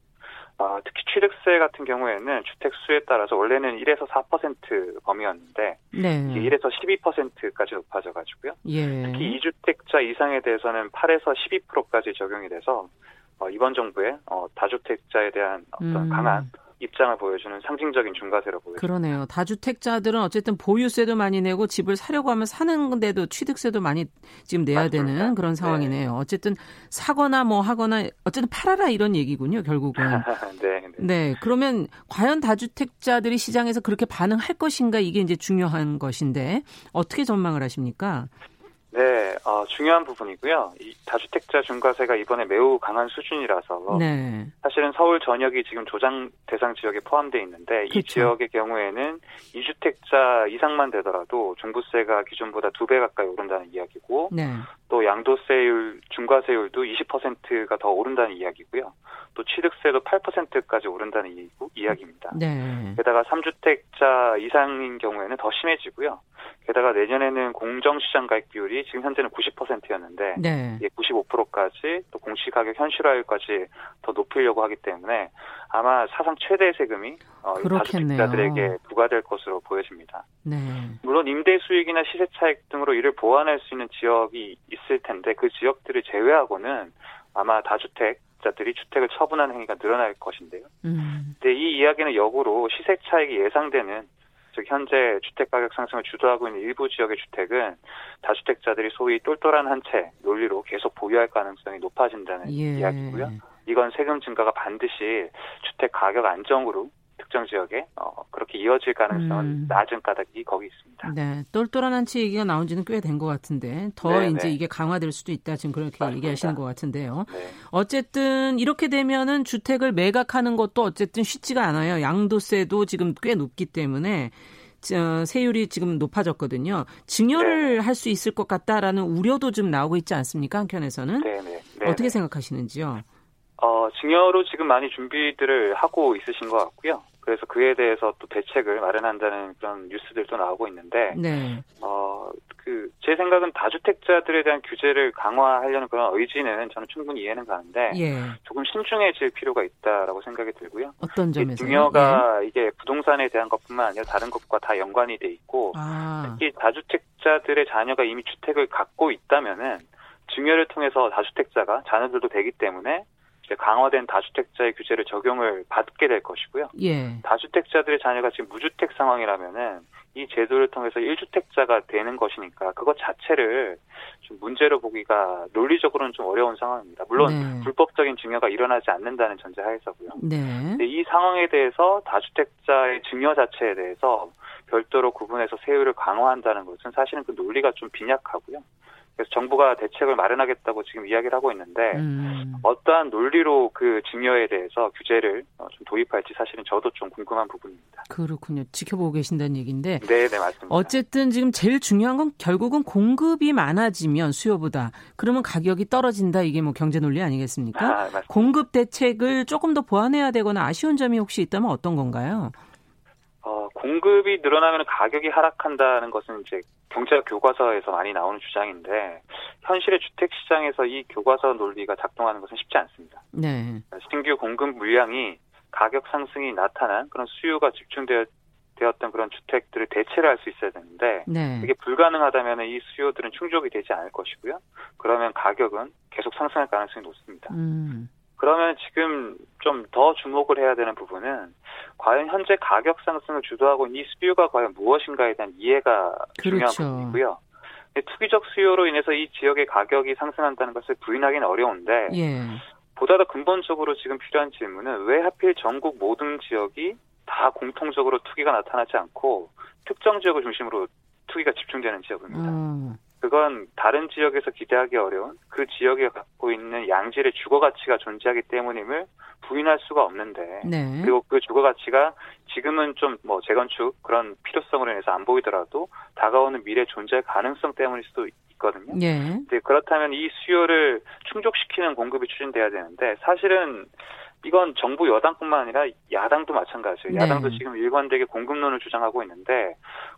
어, 특히 취득세 같은 경우에는 주택 수에 따라서 원래는 1에서 4% 범위였는데 네. 1에서 12%까지 높아져 가지고요. 예. 특히 2주택자 이상에 대해서는 8에서 12%까지 적용이 돼서 어, 이번 정부의 어, 다주택자에 대한 어떤 음. 강한 입장을 보여주는 상징적인 중과세로 보여요. 그러네요. 다주택자들은 어쨌든 보유세도 많이 내고 집을 사려고 하면 사는데도 취득세도 많이 지금 내야 맞습니다. 되는 그런 상황이네요. 네. 어쨌든 사거나 뭐 하거나 어쨌든 팔아라 이런 얘기군요. 결국은. 네, 네. 네. 그러면 과연 다주택자들이 시장에서 그렇게 반응할 것인가 이게 이제 중요한 것인데 어떻게 전망을 하십니까? 네, 어, 중요한 부분이고요. 이 다주택자 중과세가 이번에 매우 강한 수준이라서 네. 사실은 서울 전역이 지금 조장 대상 지역에 포함되어 있는데 그렇죠. 이 지역의 경우에는 2주택자 이상만 되더라도 종부세가 기존보다 두 배 가까이 오른다는 이야기고 네. 또 양도세율 중과세율도 20%가 더 오른다는 이야기고요. 또 취득세도 8%까지 오른다는 이 야기입니다. 네. 게다가 3주택자 이상인 경우에는 더 심해지고요. 게다가 내년에는 공정시장 가액 비율이 지금 현재는 90%였는데 네. 이게 95%까지 또 공시가격 현실화율까지 더 높이려고 하기 때문에 아마 사상 최대 세금이 어, 다주택자들에게 부과될 것으로 보여집니다. 네. 물론 임대 수익이나 시세 차익 등으로 이를 보완할 수 있는 지역이 있을 텐데 그 지역들을 제외하고는 아마 다주택 자들이 주택을 처분하는 행위가 늘어날 것인데요. 음. 근데 이 이야기는 역으로 시세 차익이 예상되는 즉 현재 주택 가격 상승을 주도하고 있는 일부 지역의 주택은 다주택자들이 소위 똘똘한 한 채 논리로 계속 보유할 가능성이 높아진다는 예. 이야기고요. 이건 세금 증가가 반드시 주택 가격 안정으로 특정 지역에 어, 그렇게 이어질 가능성은 음. 낮은 까닭이 거기 있습니다. 네, 똘똘한 한치 얘기가 나온 지는 꽤 된 것 같은데 더 네, 이제 네. 이게 강화될 수도 있다 지금 그렇게 맞습니다. 얘기하시는 것 같은데요. 네. 어쨌든 이렇게 되면은 주택을 매각하는 것도 어쨌든 쉽지가 않아요. 양도세도 지금 꽤 높기 때문에 어, 세율이 지금 높아졌거든요. 증여를 네. 할수 있을 것 같다라는 우려도 좀 나오고 있지 않습니까? 한편에서는 네, 네. 네 어떻게 네. 생각하시는지요? 어, 증여로 지금 많이 준비들을 하고 있으신 것 같고요. 그래서 그에 대해서 또 대책을 마련한다는 그런 뉴스들도 나오고 있는데, 네. 어, 그, 제 생각은 다주택자들에 대한 규제를 강화하려는 그런 의지는 저는 충분히 이해는 가는데, 예. 조금 신중해질 필요가 있다라고 생각이 들고요. 어떤 점에서? 증여가 예. 이게 부동산에 대한 것뿐만 아니라 다른 것과 다 연관이 돼 있고, 아. 특히 다주택자들의 자녀가 이미 주택을 갖고 있다면은, 증여를 통해서 다주택자가 자녀들도 되기 때문에 강화된 다주택자의 규제를 적용을 받게 될 것이고요. 예. 다주택자들의 자녀가 지금 무주택 상황이라면은 이 제도를 통해서 1주택자가 되는 것이니까 그것 자체를 좀 문제로 보기가 논리적으로는 좀 어려운 상황입니다. 물론 네. 불법적인 증여가 일어나지 않는다는 전제하에서고요. 네. 이 상황에 대해서 다주택자의 증여 자체에 대해서 별도로 구분해서 세율을 강화한다는 것은 사실은 그 논리가 좀 빈약하고요. 그래서 정부가 대책을 마련하겠다고 지금 이야기를 하고 있는데 음. 어떠한 논리로 그 증여에 대해서 규제를 어, 좀 도입할지 사실은 저도 좀 궁금한 부분입니다. 그렇군요. 지켜보고 계신다는 얘기인데. 네, 네 맞습니다. 어쨌든 지금 제일 중요한 건 결국은 공급이 많아지면 수요보다 그러면 가격이 떨어진다 이게 뭐 경제 논리 아니겠습니까? 아, 공급 대책을 조금 더 보완해야 되거나 아쉬운 점이 혹시 있다면 어떤 건가요? 어, 공급이 늘어나면 가격이 하락한다는 것은 이제 경제학 교과서에서 많이 나오는 주장인데 현실의 주택 시장에서 이 교과서 논리가 작동하는 것은 쉽지 않습니다. 네. 신규 공급 물량이 가격 상승이 나타난 그런 수요가 집중되어 되었던 그런 주택들을 대체를 할 수 있어야 되는데 네. 이게 불가능하다면 이 수요들은 충족이 되지 않을 것이고요. 그러면 가격은 계속 상승할 가능성이 높습니다. 음. 그러면 지금 좀 더 주목을 해야 되는 부분은 과연 현재 가격 상승을 주도하고 있는 이 수요가 과연 무엇인가에 대한 이해가 그렇죠. 중요한 부분이고요. 투기적 수요로 인해서 이 지역의 가격이 상승한다는 것을 부인하기는 어려운데 예. 보다 더 근본적으로 지금 필요한 질문은 왜 하필 전국 모든 지역이 다 공통적으로 투기가 나타나지 않고 특정 지역을 중심으로 투기가 집중되는 지역입니다. 음. 그건 다른 지역에서 기대하기 어려운 그 지역에 갖고 있는 양질의 주거 가치가 존재하기 때문임을 부인할 수가 없는데 네. 그리고 그 주거 가치가 지금은 좀 뭐 재건축 그런 필요성으로 인해서 안 보이더라도 다가오는 미래 존재 가능성 때문일 수도 있거든요. 네. 그렇다면 이 수요를 충족시키는 공급이 추진돼야 되는데 사실은 이건 정부 여당뿐만 아니라 야당도 마찬가지예요. 네. 야당도 지금 일관되게 공급론을 주장하고 있는데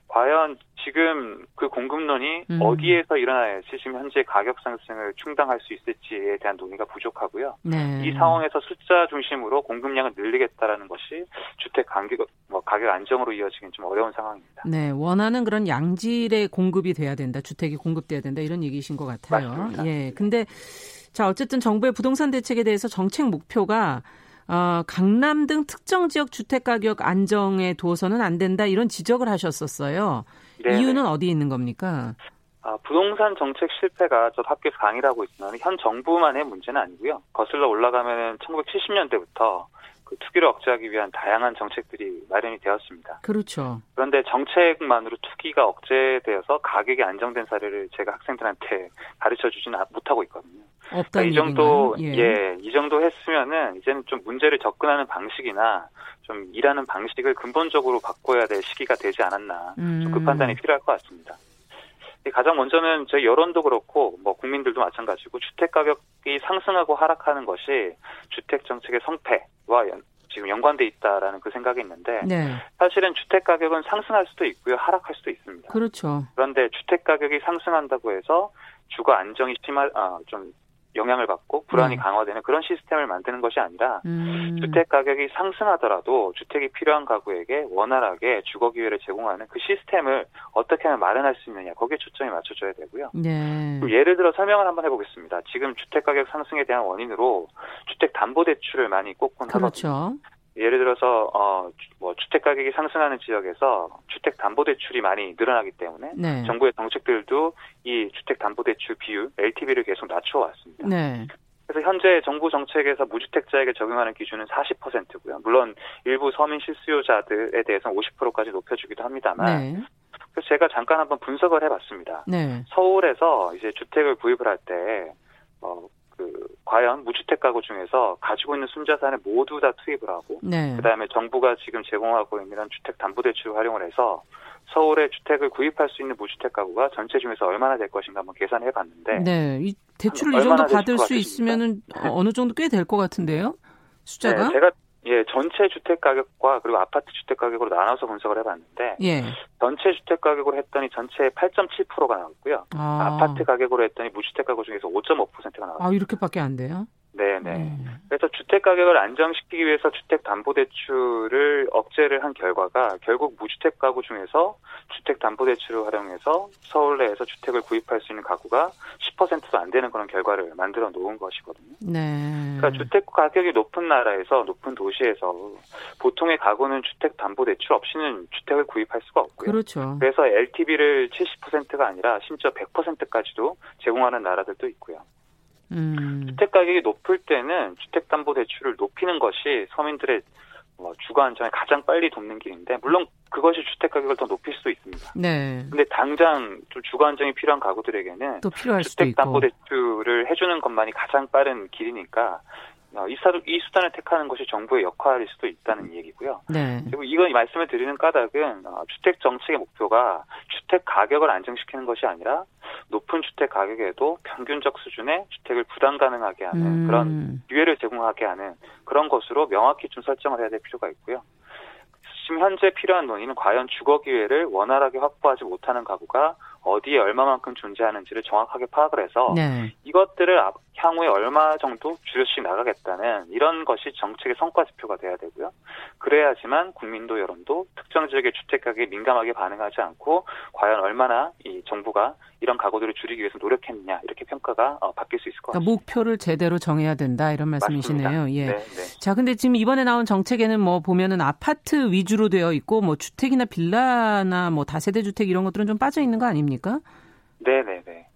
과연 지금 그 공급론이 음. 어디에서 일어나야지 지금 현재 가격 상승을 충당할 수 있을지에 대한 논의가 부족하고요. 네. 이 상황에서 숫자 중심으로 공급량을 늘리겠다라는 것이 주택 가격 뭐 가격 안정으로 이어지긴 좀 어려운 상황입니다. 네, 원하는 그런 양질의 공급이 돼야 된다. 주택이 공급돼야 된다. 이런 얘기이신 것 같아요. 맞습니다. 예. 근데 자, 어쨌든 정부의 부동산 대책에 대해서 정책 목표가 어, 강남 등 특정 지역 주택 가격 안정에 두어서는 안 된다 이런 지적을 하셨었어요. 네네. 이유는 어디에 있는 겁니까? 아, 부동산 정책 실패가 저 학교에서 강의를 하고 있지만 현 정부만의 문제는 아니고요. 거슬러 올라가면 1970년대부터 그 투기를 억제하기 위한 다양한 정책들이 마련이 되었습니다. 그렇죠. 그런데 정책만으로 투기가 억제되어서 가격이 안정된 사례를 제가 학생들한테 가르쳐 주지는 못하고 있거든요. 그러니까 이 정도 예. 예. 이 정도 했으면은 이제는 좀 문제를 접근하는 방식이나 좀 일하는 방식을 근본적으로 바꿔야 될 시기가 되지 않았나. 음. 좀그 판단이 필요할 것 같습니다. 가장 먼저는 저희 여론도 그렇고 뭐 국민들도 마찬가지고 주택 가격이 상승하고 하락하는 것이 주택 정책의 성패와 연, 지금 연관돼 있다라는 그 생각이 있는데 네. 사실은 주택 가격은 상승할 수도 있고요 하락할 수도 있습니다. 그렇죠. 그런데 주택 가격이 상승한다고 해서 주거 안정이 심할 아, 좀 영향을 받고 불안이 네. 강화되는 그런 시스템을 만드는 것이 아니라 음. 주택 가격이 상승하더라도 주택이 필요한 가구에게 원활하게 주거 기회를 제공하는 그 시스템을 어떻게 하면 마련할 수 있느냐 거기에 초점이 맞춰져야 되고요. 네. 예를 들어 설명을 한번 해보겠습니다. 지금 주택 가격 상승에 대한 원인으로 주택 담보 대출을 많이 꼽곤 그렇죠. 하거든요. 예를 들어서 어 뭐 주택 가격이 상승하는 지역에서 주택 담보 대출이 많이 늘어나기 때문에 네. 정부의 정책들도 이 주택 담보 대출 비율 LTV를 계속 낮춰 왔습니다. 네. 그래서 현재 정부 정책에서 무주택자에게 적용하는 기준은 40%고요. 물론 일부 서민 실수요자들에 대해서는 50%까지 높여주기도 합니다만. 네. 그래서 제가 잠깐 한번 분석을 해봤습니다. 네. 서울에서 이제 주택을 구입을 할 때, 어, 그, 과연 무주택 가구 중에서 가지고 있는 순자산을 모두 다 투입을 하고, 네. 그 다음에 정부가 지금 제공하고 있는 주택 담보 대출을 활용을 해서 서울에 주택을 구입할 수 있는 무주택 가구가 전체 중에서 얼마나 될 것인가 한번 계산해 봤는데. 네. 이 대출을 이 정도 받을 수 있으면은 어느 정도 꽤 될 것 같은데요? 숫자가? 네, 제가 예, 전체 주택 가격과 그리고 아파트 주택 가격으로 나눠서 분석을 해봤는데, 예. 전체 주택 가격으로 했더니 전체 8.7%가 나왔고요. 아. 파트 가격으로 했더니 무주택 가구 중에서 5.5%가 나왔어요. 아, 이렇게밖에 안 돼요? 네네. 음. 그래서 주택 가격을 안정시키기 위해서 주택 담보 대출을 억제를 한 결과가 결국 무주택 가구 중에서 주택 담보 대출을 활용해서 서울 내에서 주택을 구입할 수 있는 가구가 10%도 안 되는 그런 결과를 만들어 놓은 것이거든요. 네. 그러니까 주택 가격이 높은 나라에서 높은 도시에서 보통의 가구는 주택 담보 대출 없이는 주택을 구입할 수가 없고요. 그렇죠. 그래서 LTV를 70%가 아니라 심지어 100%까지도 제공하는 나라들도 있고요. 음. 주택 가격이 높을 때는 주택담보대출을 높이는 것이 서민들의 뭐 주거 안정에 가장 빨리 돕는 길인데 물론 그것이 주택 가격을 더 높일 수도 있습니다. 네. 근데 당장 좀 주거 안정이 필요한 가구들에게는 또 필요할 주택 담보 대출을 해 주는 것만이 가장 빠른 길이니까 어, 이, 사도, 이 수단을 택하는 것이 정부의 역할일 수도 있다는 얘기고요. 네. 그리고 이건 말씀을 드리는 까닭은 어, 주택 정책의 목표가 주택 가격을 안정시키는 것이 아니라 높은 주택 가격에도 평균적 수준의 주택을 부담 가능하게 하는 음. 그런 기회를 제공하게 하는 그런 것으로 명확히 좀 설정을 해야 될 필요가 있고요. 지금 현재 필요한 논의는 과연 주거 기회를 원활하게 확보하지 못하는 가구가 어디에 얼마만큼 존재하는지를 정확하게 파악을 해서 네. 이것들을 향후에 얼마 정도 줄여씩 나가겠다는 이런 것이 정책의 성과 지표가 돼야 되고요. 그래야지만 국민도 여론도 특정 지역의 주택 가격에 민감하게 반응하지 않고 과연 얼마나 이 정부가 이런 가구들을 줄이기 위해서 노력했느냐 이렇게 평가가 어, 바뀔 수 있을 것 그러니까 같습니다. 목표를 제대로 정해야 된다 이런 말씀이시네요. 예. 네, 네. 자, 근데 지금 이번에 나온 정책에는 뭐 보면은 아파트 위주로 되어 있고 뭐 주택이나 빌라나 뭐 다세대 주택 이런 것들은 좀 빠져 있는 거 아닙니까? 네, 네, 네.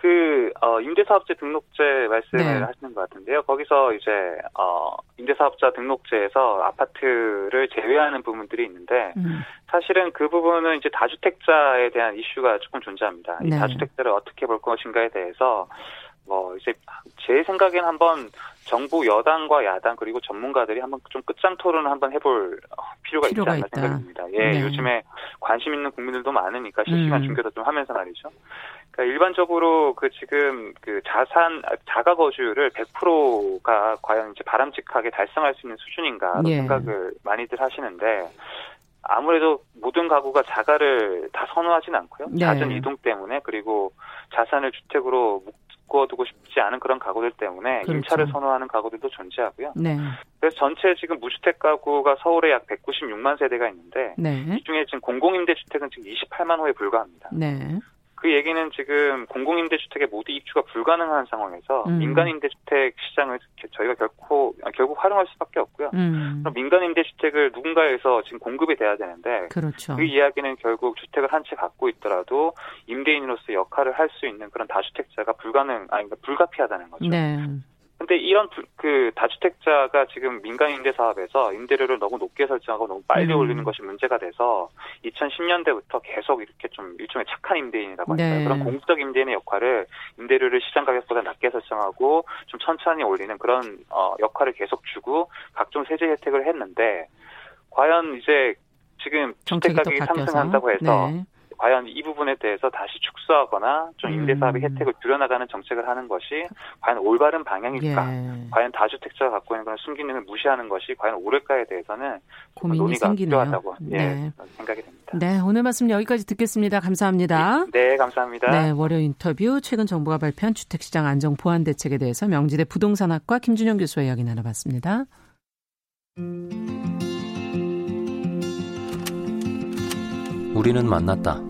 그 어, 임대사업자 등록제 말씀을 네. 하시는 것 같은데요. 거기서 이제 어, 임대사업자 등록제에서 아파트를 제외하는 부분들이 있는데 음. 사실은 그 부분은 이제 다주택자에 대한 이슈가 조금 존재합니다. 네. 이 다주택자를 어떻게 볼 것인가에 대해서 뭐 이제 제 생각에는 한번 정부 여당과 야당 그리고 전문가들이 한번 좀 끝장 토론을 한번 해볼 필요가, 필요가 있지 않나 생각합니다. 예, 네. 요즘에 관심 있는 국민들도 많으니까 실시간 음. 중계도 좀 하면서 말이죠. 일반적으로 그 지금 그 자산 자가 거주율을 100%가 과연 이제 바람직하게 달성할 수 있는 수준인가 예. 생각을 많이들 하시는데 아무래도 모든 가구가 자가를 다 선호하진 않고요. 네. 잦은 이동 때문에 그리고 자산을 주택으로 묶어두고 싶지 않은 그런 가구들 때문에 그렇죠. 임차를 선호하는 가구들도 존재하고요. 네. 그래서 전체 지금 무주택 가구가 서울에 약 196만 세대가 있는데 네. 이 중에 지금 공공임대주택은 지금 28만 호에 불과합니다. 네. 그 얘기는 지금 공공임대주택의 모두 입주가 불가능한 상황에서 음. 민간임대주택 시장을 저희가 결코 결국 활용할 수밖에 없고요. 음. 그럼 민간임대주택을 누군가에서 지금 공급이 돼야 되는데 그렇죠. 그 이야기는 결국 주택을 한 채 갖고 있더라도 임대인으로서 역할을 할 수 있는 그런 다주택자가 불가능 아니 그러니까 불가피하다는 거죠. 네. 근데 이런 그 다주택자가 지금 민간 임대 사업에서 임대료를 너무 높게 설정하고 너무 빨리 음. 올리는 것이 문제가 돼서 2010년대부터 계속 이렇게 좀 일종의 착한 임대인이라고 할까요? 네. 그런 공적 임대인의 역할을 임대료를 시장 가격보다 낮게 설정하고 좀 천천히 올리는 그런 어, 역할을 계속 주고 각종 세제 혜택을 했는데 과연 이제 지금 주택 가격이 상승한다고 해서 네. 과연 이 부분에 대해서 다시 축소하거나 좀 임대사업의 음. 혜택을 줄여나가는 정책을 하는 것이 과연 올바른 방향일까? 예. 과연 다주택자가 갖고 있는 그런 순기능을 무시하는 것이 과연 옳을까에 대해서는 고민이 논의가 생기네요. 필요하다고 예, 네. 생각이 됩니다. 네, 오늘 말씀 여기까지 듣겠습니다. 감사합니다. 네, 감사합니다. 네, 월요 인터뷰 최근 정부가 발표한 주택시장 안정 보완 대책에 대해서 명지대 부동산학과 김준영 교수와 이야기 나눠봤습니다. 우리는 만났다.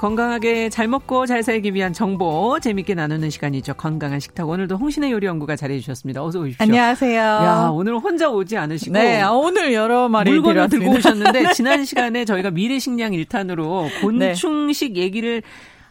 건강하게 잘 먹고 잘 살기 위한 정보 재밌게 나누는 시간이죠. 건강한 식탁. 오늘도 홍신의 요리 연구가 잘해 주셨습니다. 어서 오십시오. 안녕하세요. 야, 오늘 혼자 오지 않으시고 네, 아, 오늘 여러 마리 물건을 들고 오셨는데 지난 시간에 저희가 미래 식량 1탄으로 곤충식 네. 얘기를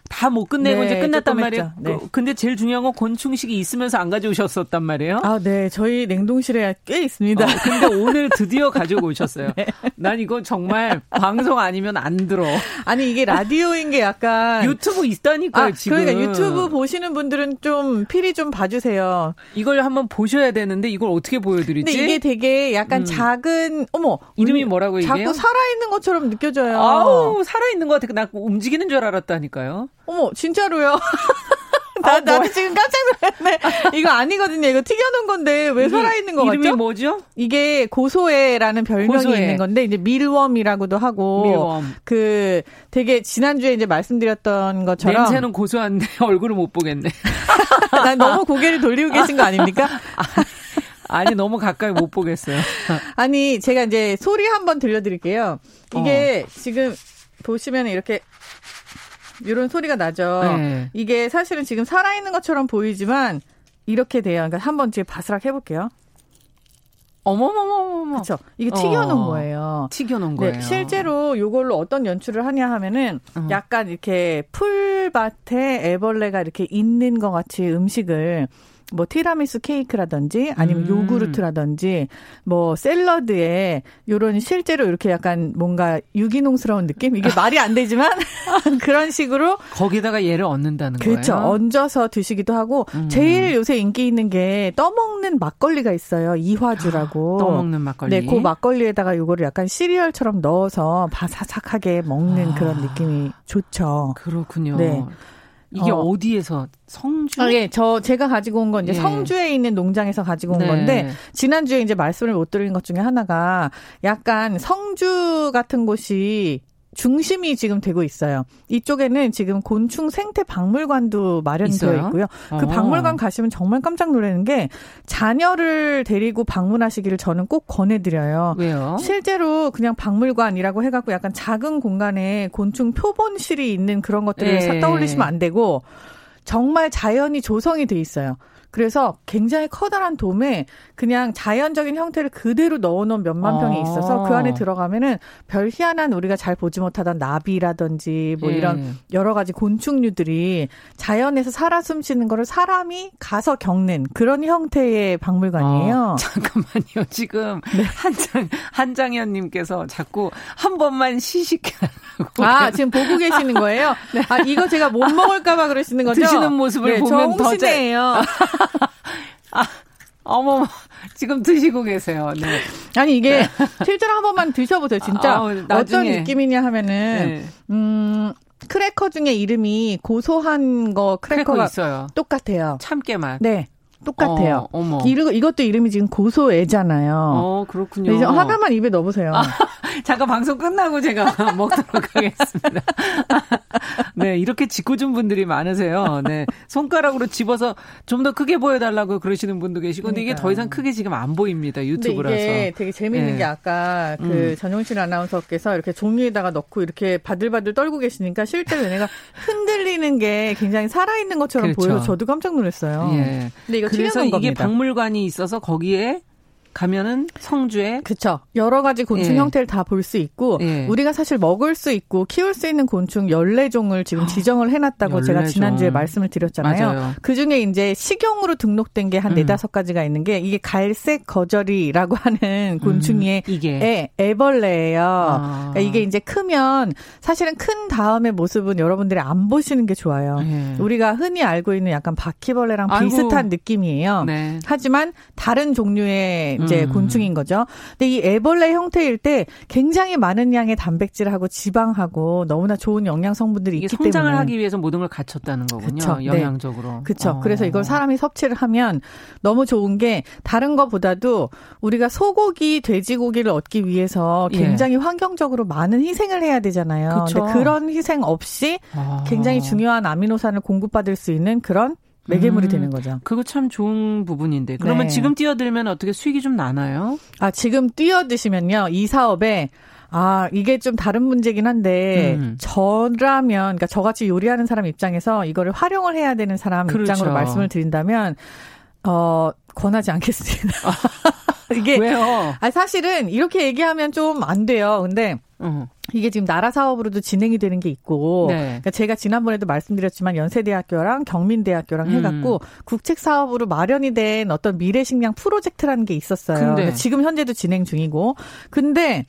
다 못 끝내고 네, 이제 끝났단 말이에요. 네. 그, 근데 제일 중요한 건 곤충식이 있으면서 안 가져오셨었단 말이에요. 아, 네. 저희 냉동실에 꽤 있습니다. 어, 근데 오늘 드디어 가지고 오셨어요. 네. 난 이거 정말 방송 아니면 안 들어. 아니, 이게 라디오인 게 약간 유튜브 있다니까요, 아, 지금. 그러니까 유튜브 보시는 분들은 좀 필히 좀 봐주세요. 이걸 한번 보셔야 되는데 이걸 어떻게 보여드리지? 근데 이게 되게 약간 음. 작은 어머 이름이 뭐라고 얘기해요? 자꾸 살아있는 것처럼 느껴져요. 아우 살아있는 것 같아. 나 움직이는 줄 알았다니까요. 어머, 진짜로요? 나, 아, 나도 지금 깜짝 놀랐네. 이거 아니거든요. 이거 튀겨놓은 건데 왜 살아있는 거 이름이 같죠? 뭐죠? 이게 고소해라는 별명이 고소해. 있는 건데 이제 밀웜이라고도 하고 밀웜. 그 되게 지난주에 이제 말씀드렸던 것처럼 냄새는 고소한데 얼굴을 못 보겠네. 난 너무 고개를 돌리고 계신 거 아닙니까? 아니 너무 가까이 못 보겠어요. 아니 제가 이제 소리 한번 들려드릴게요. 이게 어. 지금 보시면 이렇게 이런 소리가 나죠. 네. 이게 사실은 지금 살아있는 것처럼 보이지만 이렇게 돼요. 그러니까 한번 지금 바스락 해볼게요. 어머머머머머. 그렇죠. 이게 튀겨놓은 어, 거예요. 튀겨놓은 네, 거예요. 실제로 이걸로 어떤 연출을 하냐 하면은 어. 약간 이렇게 풀밭에 애벌레가 이렇게 있는 것 같이 음식을 뭐 티라미수 케이크라든지 아니면 음. 요구르트라든지 뭐 샐러드에 요런 실제로 이렇게 약간 뭔가 유기농스러운 느낌 이게 말이 안 되지만 그런 식으로 거기다가 얘를 얻는다는 그렇죠. 거예요. 얹어서 드시기도 하고 음. 제일 요새 인기 있는 게 떠먹는 막걸리가 있어요. 이화주라고. 떠먹는 막걸리. 네, 그 막걸리에다가 요거를 약간 시리얼처럼 넣어서 바사삭하게 먹는 아. 그런 느낌이 좋죠. 그렇군요. 네. 이게 어. 디에서 성주? 아, 예, 저 제가 가지고 온 건 이제 예. 성주에 있는 농장에서 가지고 온 네. 건데 지난 주에 이제 말씀을 못 드린 것 중에 하나가 약간 성주 같은 곳이 중심이 지금 되고 있어요. 이쪽에는 지금 곤충 생태 박물관도 마련되어 있고요. 그 어. 박물관 가시면 정말 깜짝 놀라는 게 자녀를 데리고 방문하시기를 저는 꼭 권해드려요. 왜요? 실제로 그냥 박물관이라고 해갖고 약간 작은 공간에 곤충 표본실이 있는 그런 것들을 네. 떠올리시면 안 되고 정말 자연이 조성이 돼 있어요. 그래서 굉장히 커다란 돔에 그냥 자연적인 형태를 그대로 넣어놓은 몇만 평이 있어서 그 안에 아. 들어가면은 별 희한한 우리가 잘 보지 못하던 나비라든지 뭐 이런 예. 여러 가지 곤충류들이 자연에서 살아 숨쉬는 거를 사람이 가서 겪는 그런 형태의 박물관이에요. 어, 잠깐만요. 지금 네. 한장 한장현님께서 자꾸 한 번만 시식하라고. 아 지금 보고 계시는 거예요? 네. 아 이거 제가 못 먹을까봐 그러시는 거죠? 드시는 모습을 네, 보면 더 잘. 아, 어머, 지금 드시고 계세요. 네. 아니 이게 네. 실제로 한 번만 드셔보세요. 진짜 아, 어떤 느낌이냐 하면은 네. 음. 크래커 중에 이름이 고소한 거 크래커가 크래커 있어요. 똑같아요. 참깨맛. 네. 똑같아요. 어. 이거, 이것도 이름이 지금 고소애잖아요. 어, 그렇군요. 이제 하나만 입에 넣어보세요. 아, 잠깐 방송 끝나고 제가 먹도록 하겠습니다. 네, 이렇게 짓궂은 분들이 많으세요. 네. 손가락으로 집어서 좀 더 크게 보여달라고 그러시는 분도 계시고, 근데 이게 더 이상 크게 지금 안 보입니다. 유튜브라서. 이게 되게 재밌는 네. 게 아까 그 음. 전용실 아나운서께서 이렇게 종이에다가 넣고 이렇게 바들바들 떨고 계시니까 실제로 얘네가 흔들리는 게 굉장히 살아있는 것처럼 그렇죠. 보여서 저도 깜짝 놀랐어요. 예. 근데 이거 그래서 이게 겁니다. 박물관이 있어서 거기에 가면은 성주에 그렇죠. 여러 가지 곤충 예. 형태를 다 볼 수 있고 예. 우리가 사실 먹을 수 있고 키울 수 있는 곤충 14종을 지금 지정을 해 놨다고 제가 지난주에 말씀을 드렸잖아요. 맞아요. 그중에 이제 식용으로 등록된 게한 네다섯 음. 가지가 있는 게 이게 갈색 거저리라고 하는 곤충의 음, 이게 애, 애벌레예요. 아. 그러니까 이게 이제 크면 사실은 큰 다음의 모습은 여러분들이 안 보시는 게 좋아요. 예. 우리가 흔히 알고 있는 약간 바퀴벌레랑 아이고. 비슷한 느낌이에요. 네. 하지만 다른 종류의 이제 음. 곤충인 거죠. 근데 이 애벌레 형태일 때 굉장히 많은 양의 단백질하고 지방하고 너무나 좋은 영양 성분들이 있기 성장을 때문에 성장을 하기 위해서 모든 걸 갖췄다는 거군요. 그쵸, 네. 영양적으로. 네. 그렇죠. 어. 그래서 이걸 사람이 섭취를 하면 너무 좋은 게 다른 것보다도 우리가 소고기, 돼지고기를 얻기 위해서 예. 굉장히 예. 환경적으로 많은 희생을 해야 되잖아요. 그쵸. 근데 그런 희생 없이 아. 굉장히 중요한 아미노산을 공급받을 수 있는 그런 매개물이 음, 되는 거죠. 그거 참 좋은 부분인데. 그러면 네. 지금 뛰어들면 어떻게 수익이 좀 나나요? 아, 지금 뛰어드시면요. 이 사업에 아, 이게 좀 다른 문제긴 한데, 음. 저라면, 그러니까 저같이 요리하는 사람 입장에서 이거를 활용을 해야 되는 사람 그렇죠. 입장으로 말씀을 드린다면, 어, 권하지 않겠습니다. 이게. 왜요? 아, 사실은 이렇게 얘기하면 좀 안 돼요. 근데, 어. 이게 지금 나라 사업으로도 진행이 되는 게 있고, 네. 그러니까 제가 지난번에도 말씀드렸지만 연세대학교랑 경민대학교랑 음. 해갖고 국책 사업으로 마련이 된 어떤 미래식량 프로젝트라는 게 있었어요. 그러니까 지금 현재도 진행 중이고, 근데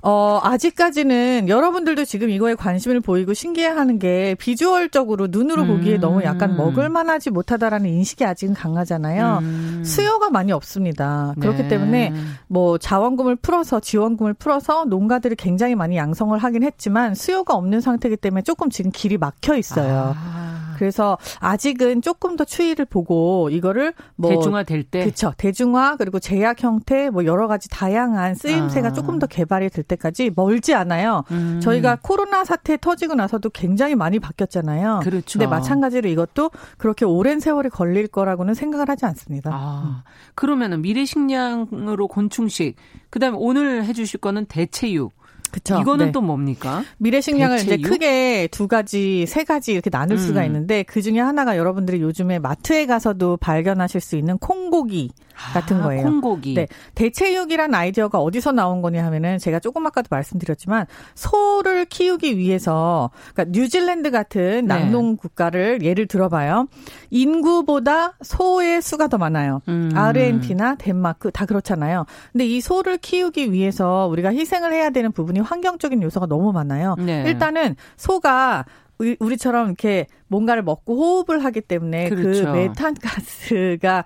어, 아직까지는 여러분들도 지금 이거에 관심을 보이고 신기해하는 게 비주얼적으로 눈으로 음. 보기에 너무 약간 먹을만하지 못하다라는 인식이 아직은 강하잖아요. 음. 수요가 많이 없습니다. 그렇기 네. 때문에 뭐 자원금을 풀어서 지원금을 풀어서 농가들이 굉장히 많이 양성을 하긴 했지만 수요가 없는 상태이기 때문에 조금 지금 길이 막혀 있어요. 아. 그래서 아직은 조금 더 추이를 보고 이거를 뭐 대중화 될 때, 그렇죠. 대중화 그리고 제약 형태 뭐 여러 가지 다양한 쓰임새가 아. 조금 더 개발이 될 때까지 멀지 않아요. 음. 저희가 코로나 사태 터지고 나서도 굉장히 많이 바뀌었잖아요. 그렇죠. 근데 마찬가지로 이것도 그렇게 오랜 세월이 걸릴 거라고는 생각을 하지 않습니다. 아. 그러면은 미래 식량으로 곤충식, 그다음에 오늘 해주실 거는 대체육. 그쵸. 이거는 네. 또 뭡니까? 미래식량을 이제 크게 두 가지, 세 가지 이렇게 나눌 음. 수가 있는데 그 중에 하나가 여러분들이 요즘에 마트에 가서도 발견하실 수 있는 콩고기 같은 아, 거예요. 콩고기. 네. 대체육이란 아이디어가 어디서 나온 거냐 하면은 제가 조금 아까도 말씀드렸지만 소를 키우기 위해서 그러니까 뉴질랜드 같은 네. 낙농 국가를 예를 들어봐요. 인구보다 소의 수가 더 많아요. 음. 아르헨티나, 덴마크 다 그렇잖아요. 근데 이 소를 키우기 위해서 우리가 희생을 해야 되는 부분이 환경적인 요소가 너무 많아요. 네. 일단은 소가 우리처럼 이렇게 뭔가를 먹고 호흡을 하기 때문에 그 그렇죠. 그 메탄가스가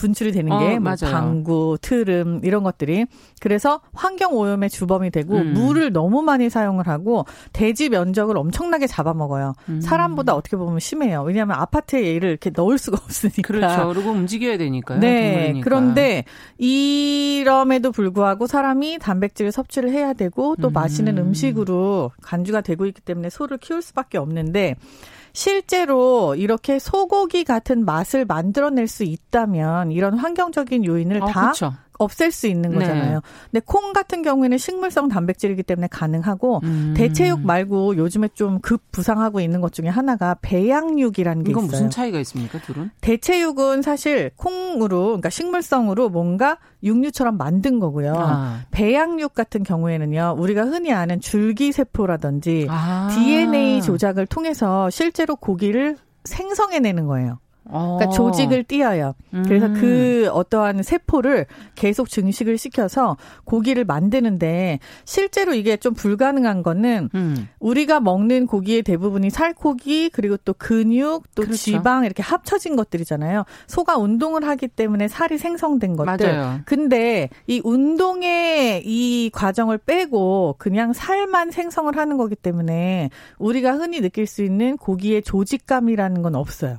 분출이 되는 게뭐 어, 방구, 트름 이런 것들이 그래서 환경 오염의 주범이 되고 음. 물을 너무 많이 사용을 하고 대지 면적을 엄청나게 잡아먹어요. 음. 사람보다 어떻게 보면 심해요. 왜냐하면 아파트에 얘를 이렇게 넣을 수가 없으니까. 그렇죠. 그리고 움직여야 되니까요. 네. 동물이니까. 그런데 이럼에도 불구하고 사람이 단백질을 섭취를 해야 되고 또 음. 마시는 음식으로 간주가 되고 있기 때문에 소를 키울 수밖에 없는데 실제로 이렇게 소고기 같은 맛을 만들어낼 수 있다면 이런 환경적인 요인을 어, 다 그쵸. 없앨 수 있는 네. 거잖아요. 네. 근데 콩 같은 경우에는 식물성 단백질이기 때문에 가능하고 음. 대체육 말고 요즘에 좀 급 부상하고 있는 것 중에 하나가 배양육이라는 게 이건 있어요. 무슨 차이가 있습니까, 둘은? 대체육은 사실 콩으로 그러니까 식물성으로 뭔가 육류처럼 만든 거고요. 아. 배양육 같은 경우에는요. 우리가 흔히 아는 줄기 세포라든지 아. DNA 조작을 통해서 실제로 고기를 생성해내는 거예요. 그러니까 어. 조직을 띄어요. 그래서 음. 그 어떠한 세포를 계속 증식을 시켜서 고기를 만드는데 실제로 이게 좀 불가능한 거는 음. 우리가 먹는 고기의 대부분이 살코기 그리고 또 근육 또 그렇죠. 지방 이렇게 합쳐진 것들이잖아요. 소가 운동을 하기 때문에 살이 생성된 것들. 맞아요. 근데 이 운동의 이 과정을 빼고 그냥 살만 생성을 하는 거기 때문에 우리가 흔히 느낄 수 있는 고기의 조직감이라는 건 없어요.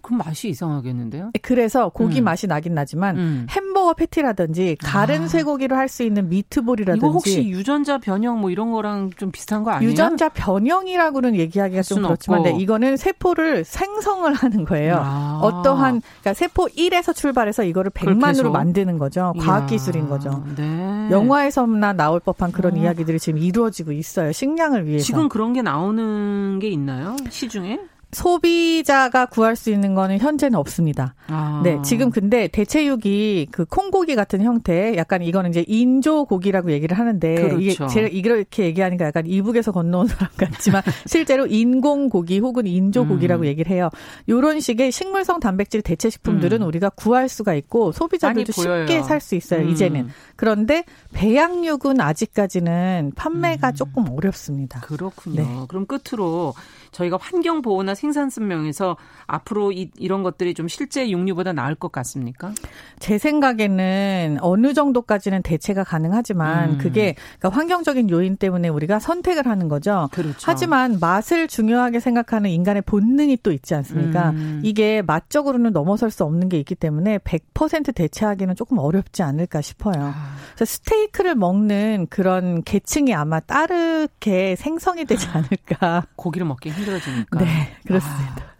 그럼 맛이 이상하겠는데요? 그래서 고기 음. 맛이 나긴 나지만 음. 햄버거 패티라든지 가른 아. 쇠고기로 할 수 있는 미트볼이라든지 이거 혹시 유전자 변형 뭐 이런 거랑 좀 비슷한 거 아니에요? 유전자 변형이라고는 얘기하기가 좀 그렇지만 네, 이거는 세포를 생성을 하는 거예요. 아. 어떠한 그러니까 세포 1에서 출발해서 이거를 100만으로 만드는 거죠. 과학 기술인 거죠. 네. 영화에서나 나올 법한 그런 어. 이야기들이 지금 이루어지고 있어요. 식량을 위해서. 지금 그런 게 나오는 게 있나요? 시중에? 소비자가 구할 수 있는 거는 현재는 없습니다. 아. 네, 지금 근데 대체육이 그 콩고기 같은 형태, 약간 이거는 이제 인조 고기라고 얘기를 하는데 그렇죠. 이게 제가 이렇게 얘기하니까 약간 이북에서 건너온 사람 같지만 실제로 인공 고기 혹은 인조 고기라고 음. 얘기를 해요. 요런 식의 식물성 단백질 대체 식품들은 음. 우리가 구할 수가 있고 소비자들도 쉽게 살 수 있어요. 음. 이제는. 그런데 배양육은 아직까지는 판매가 음. 조금 어렵습니다. 그렇군요. 네. 그럼 끝으로 저희가 환경 보호나 생산성 명에서 앞으로 이, 이런 것들이 좀 실제 육류보다 나을 것 같습니까? 제 생각에는 어느 정도까지는 대체가 가능하지만 음. 그게 그러니까 환경적인 요인 때문에 우리가 선택을 하는 거죠. 그렇죠. 하지만 맛을 중요하게 생각하는 인간의 본능이 또 있지 않습니까? 음. 이게 맛적으로는 넘어설 수 없는 게 있기 때문에 100% 대체하기는 조금 어렵지 않을까 싶어요. 아. 그래서 스테이크를 먹는 그런 계층이 아마 따르게 생성이 되지 않을까. 고기를 먹기 힘들어지니까. 네, 그렇습니다. 아.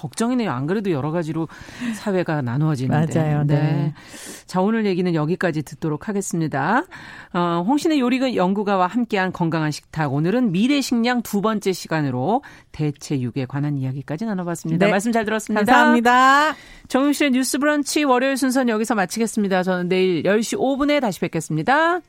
걱정이네요. 안 그래도 여러 가지로 사회가 나누어지는데. 맞아요. 네. 네. 자, 오늘 얘기는 여기까지 듣도록 하겠습니다. 어, 홍신의 요리 연구가와 함께한 건강한 식탁. 오늘은 미래 식량 두 번째 시간으로 대체 육에 관한 이야기까지 나눠봤습니다. 네. 말씀 잘 들었습니다. 감사합니다. 정용실의 뉴스 브런치 월요일 순서는 여기서 마치겠습니다. 저는 내일 10시 5분에 다시 뵙겠습니다.